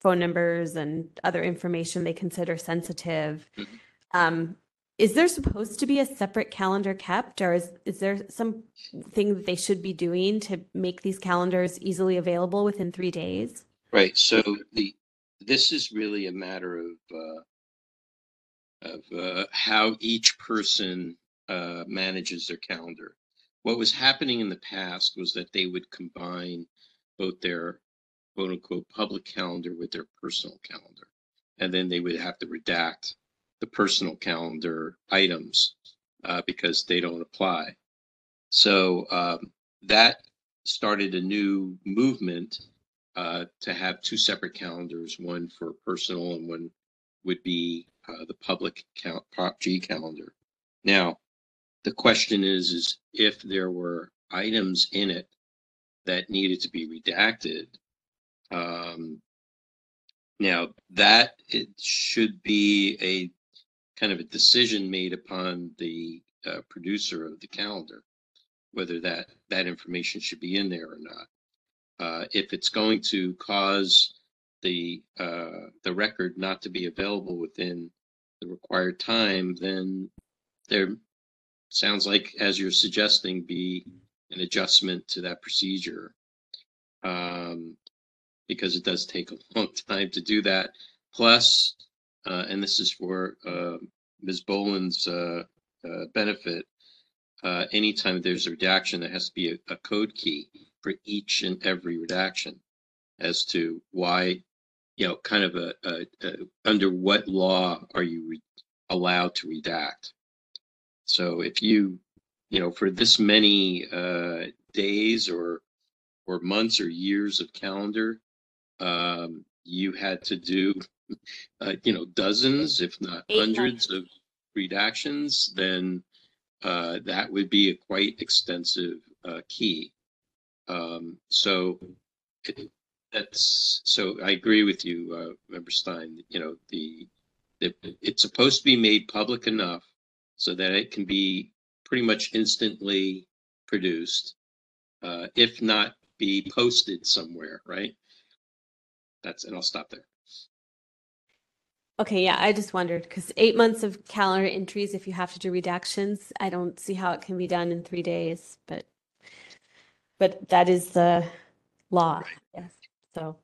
phone numbers and other information they consider sensitive. Mhm. Um, is there supposed to be a separate calendar kept, or is, is there some thing that they should be doing to make these calendars easily available within three days? Right, so the, this is really a matter of, uh, of, uh, how each person, uh, manages their calendar. What was happening in the past was that they would combine both their quote unquote public calendar with their personal calendar. And then they would have to redact the personal calendar items, uh, because they don't apply. So, um, that started a new movement uh, to have two separate calendars, one for personal and one would be uh, the public count, G calendar. Now, the question is, is if there were items in it that needed to be redacted. Um, now that it should be a kind of a decision made upon the uh, producer of the calendar, whether that that information should be in there or not uh, if it's going to cause the uh, the record not to be available within the required time, then there sounds like, as you're suggesting, be an adjustment to that procedure. Um, because it does take a long time to do that. Plus, uh, and this is for uh, Ms. Bolen's uh, uh, benefit, uh, anytime there's a redaction, there has to be a, a code key for each and every redaction as to why, you know, kind of a, a, a under what law are you re- allowed to redact? So if you, you know, for this many uh, days or or months or years of calendar, um, you had to do, uh, you know, dozens, if not Eight hundreds of redactions, then uh, that would be a quite extensive uh, key. Um, so it- that's so I agree with you, uh, Member Stein. You know, the, the it's supposed to be made public enough so that it can be pretty much instantly produced. Uh, if not be posted somewhere, right? That's, and I'll stop there. Okay, yeah, I just wondered because eight months of calendar entries, if you have to do redactions, I don't see how it can be done in three days, but but that is the law. Yes. So,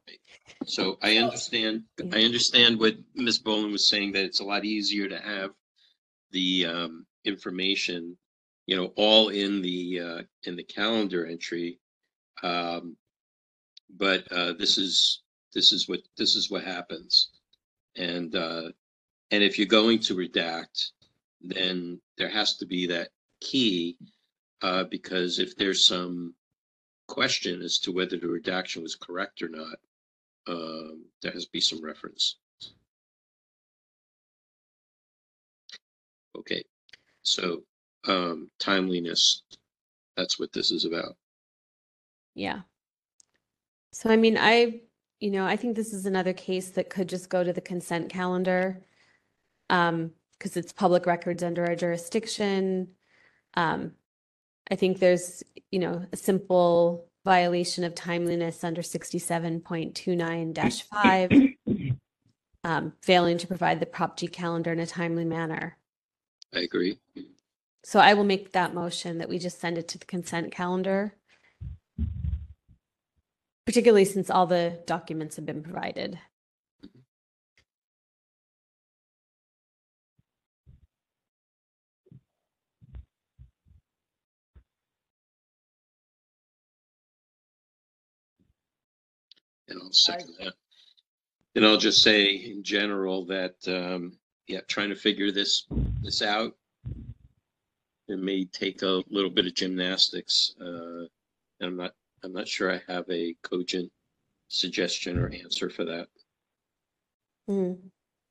So I understand, I understand what Ms. Bolen was saying, that it's a lot easier to have the um, information, you know, all in the, uh, in the calendar entry. Um, But uh, this is, this is what, this is what happens. And, uh, and if you're going to redact, then there has to be that key. Uh, because if there's some question as to whether the redaction was correct or not, um, there has to be some reference. Okay, so um, timeliness, that's what this is about. yeah. So, I mean, I, you know, I think this is another case that could just go to the consent calendar. Um, because it's public records under our jurisdiction. Um, I think there's, you know, a simple violation of timeliness under sixty-seven point two nine five. Um, failing to provide the Prop G calendar in a timely manner. I agree. So I will make that motion that we just send it to the consent calendar. Particularly since all the documents have been provided. And I'll second that. And I'll just say in general that, um, yeah, trying to figure this, this out. It may take a little bit of gymnastics, uh, and I'm not, I'm not sure I have a cogent suggestion or answer for that, Hmm.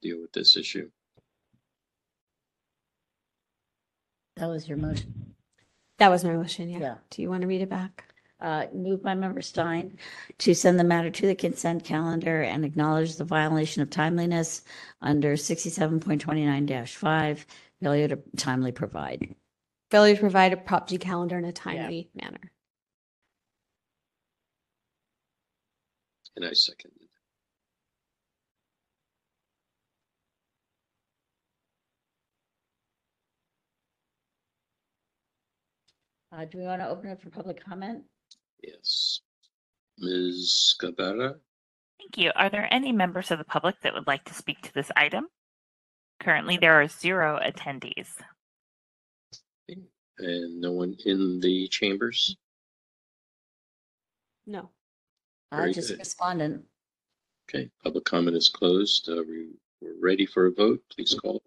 deal with this issue. That was your motion. That was my motion, yeah. Yeah. Do you want to read it back? Uh, Moved by member Stein to send the matter to the consent calendar and acknowledge the violation of timeliness under 67.29-5, failure to timely provide. Failure to provide a Prop G calendar in a timely manner. And I second it. Uh, Do we want to open it for public comment? Yes. Ms. Cabrera? Thank you. Are there any members of the public that would like to speak to this item? Currently, there are zero attendees. And no one in the chambers? No. Uh, Very Just good. respondent. Okay, public comment is closed. Uh, we, we're ready for a vote. Please call.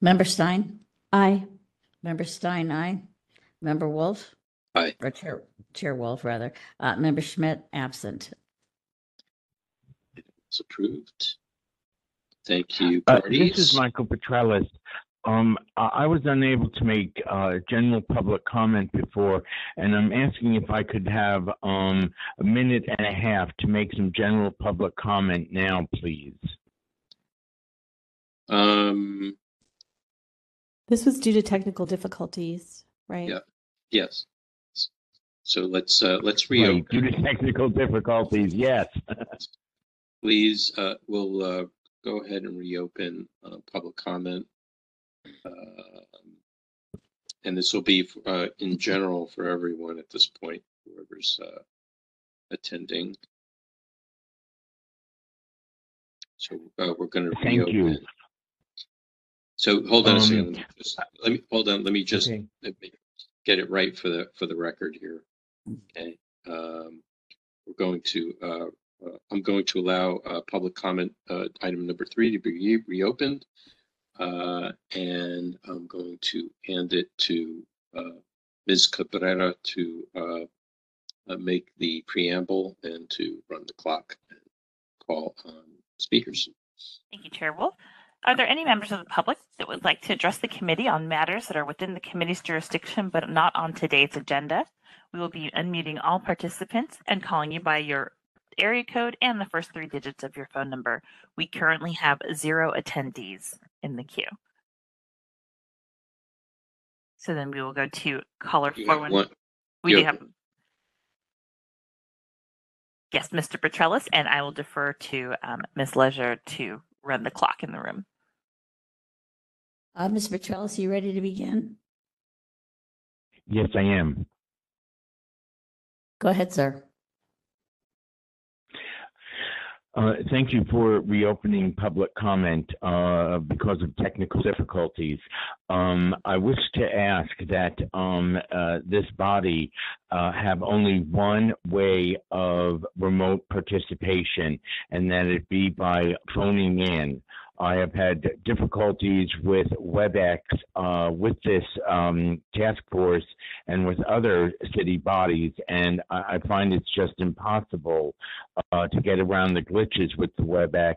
Member Stein? Aye. Member Stein, aye. Member Wolf? Aye. Or Chair, Chair Wolf, rather. Uh, Member Schmidt, absent. It's approved. Thank you, Uh, parties. this is Michael Petrelis. Um, I I was unable to make uh, general public comment before, and I'm asking if I could have um, a minute and a half to make some general public comment now, please. Um, This was due to technical difficulties, right? Yeah. yes. So let's, uh, let's Right, reopen. due to technical difficulties, yes. Please, uh, we'll, uh, go ahead and reopen, uh, public comment. Um, And this will be, uh, in general for everyone at this point, whoever's, uh, attending. So, uh, we're gonna reopen. Thank you. Reopen. So hold on a Um, second. Let me just- Let me, hold on, let me just Okay. let me get it right for the, for the record here. Okay, um, we're going to, uh, uh, I'm going to allow, uh, public comment, uh, item number three to be re- reopened. Uh, and I'm going to hand it to, uh, Ms. Cabrera to, uh, uh, make the preamble and to run the clock and call on speakers. Thank you, Chair Wolf. Are there any members of the public that would like to address the committee on matters that are within the committee's jurisdiction but not on today's agenda? We will be unmuting all participants and calling you by your area code and the first three digits of your phone number. We currently have zero attendees in the queue. So then we will go to caller You 41. one, We do have- have. Yes, Mr. Petrelis, and I will defer to um, Ms. Leger to run the clock in the room. Uh, Ms. Petrelis, you ready to begin? Yes, I am. Go ahead, sir. Uh, Thank you for reopening public comment uh, because of technical difficulties. Um, I wish to ask that um, uh, this body uh, have only one way of remote participation, and that it be by phoning in. I have had difficulties with WebEx uh, with this um, task force and with other city bodies, and I, I find it's just impossible uh, to get around the glitches with the WebEx.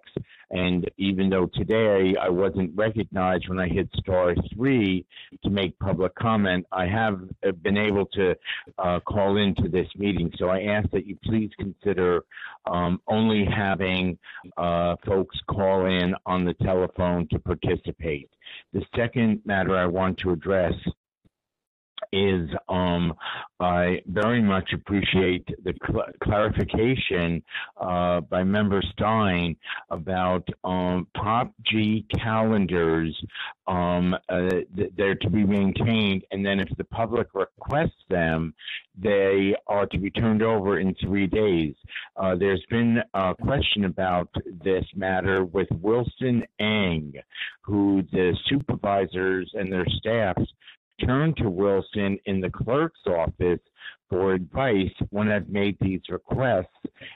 And even though today I wasn't recognized when I hit star three to make public comment, I have uh, been able to uh, call into this meeting. So I ask that you please consider um, only having uh, folks call in on the telephone to participate. The second matter I want to address is um, I very much appreciate the cl- clarification uh, by Member Stein about um, Prop G calendars. Um, uh, th- they're to be maintained, and then if the public requests them, they are to be turned over in three days. Uh, there's been a question about this matter with Wilson Ng, who the supervisors and their staffs turn to Wilson in the clerk's office for advice when I've made these requests.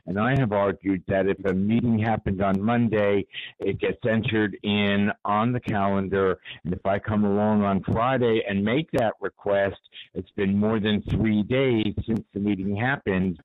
And I have argued that if a meeting happened on Monday, it gets entered in on the calendar. And if I come along on Friday and make that request, it's been more than three days since the meeting happened.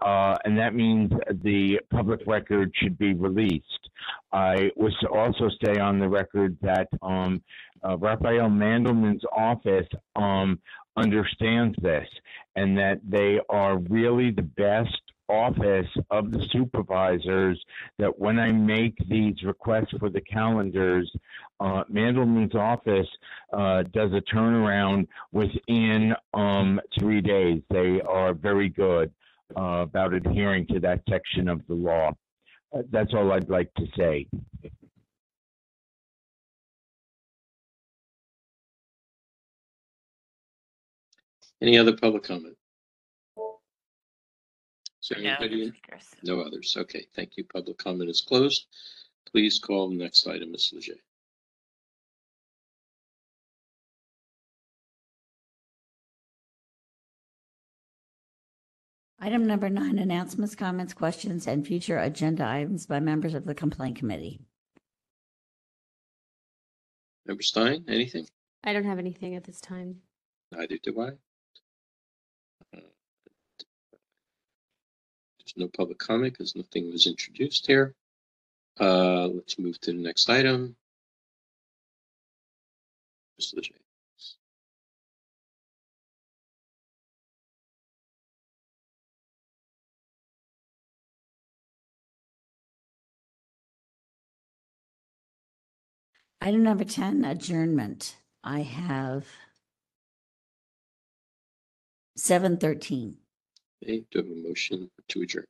Uh, and that means the public record should be released. I was to also say on the record that um, uh, Rafael Mandelman's office um, understands this and that they are really the best office of the supervisors that when I make these requests for the calendars, uh, Mandelman's office uh, does a turnaround within um, three days. They are very good uh, about adhering to that section of the law. Uh, that's all I'd like to say. any other public comment? Is there No anybody? in- speakers. No others. Okay, thank you. Public comment is closed. Please call the next item, Ms. Leger. Item number nine, announcements, comments, questions, and future agenda items by members of the complaint committee. Member Stein, anything? I don't have anything at this time. Neither do I. Uh, There's no public comment because nothing was introduced here. Uh, let's move to the next item. Ms. Leger. Item number 10, adjournment. I have 713. Okay, do I have a motion to adjourn?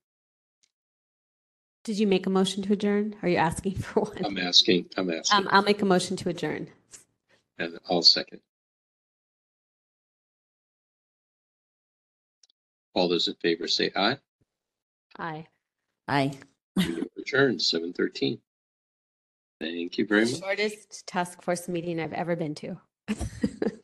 Did you make a motion to adjourn? Are you asking for one? I'm asking, I'm Um, asking, I'll make a motion to adjourn. and I'll second. All those in favor say aye. Aye. Aye. Adjourn, seven thirteen. Thank you very much. Shortest task force meeting I've ever been to.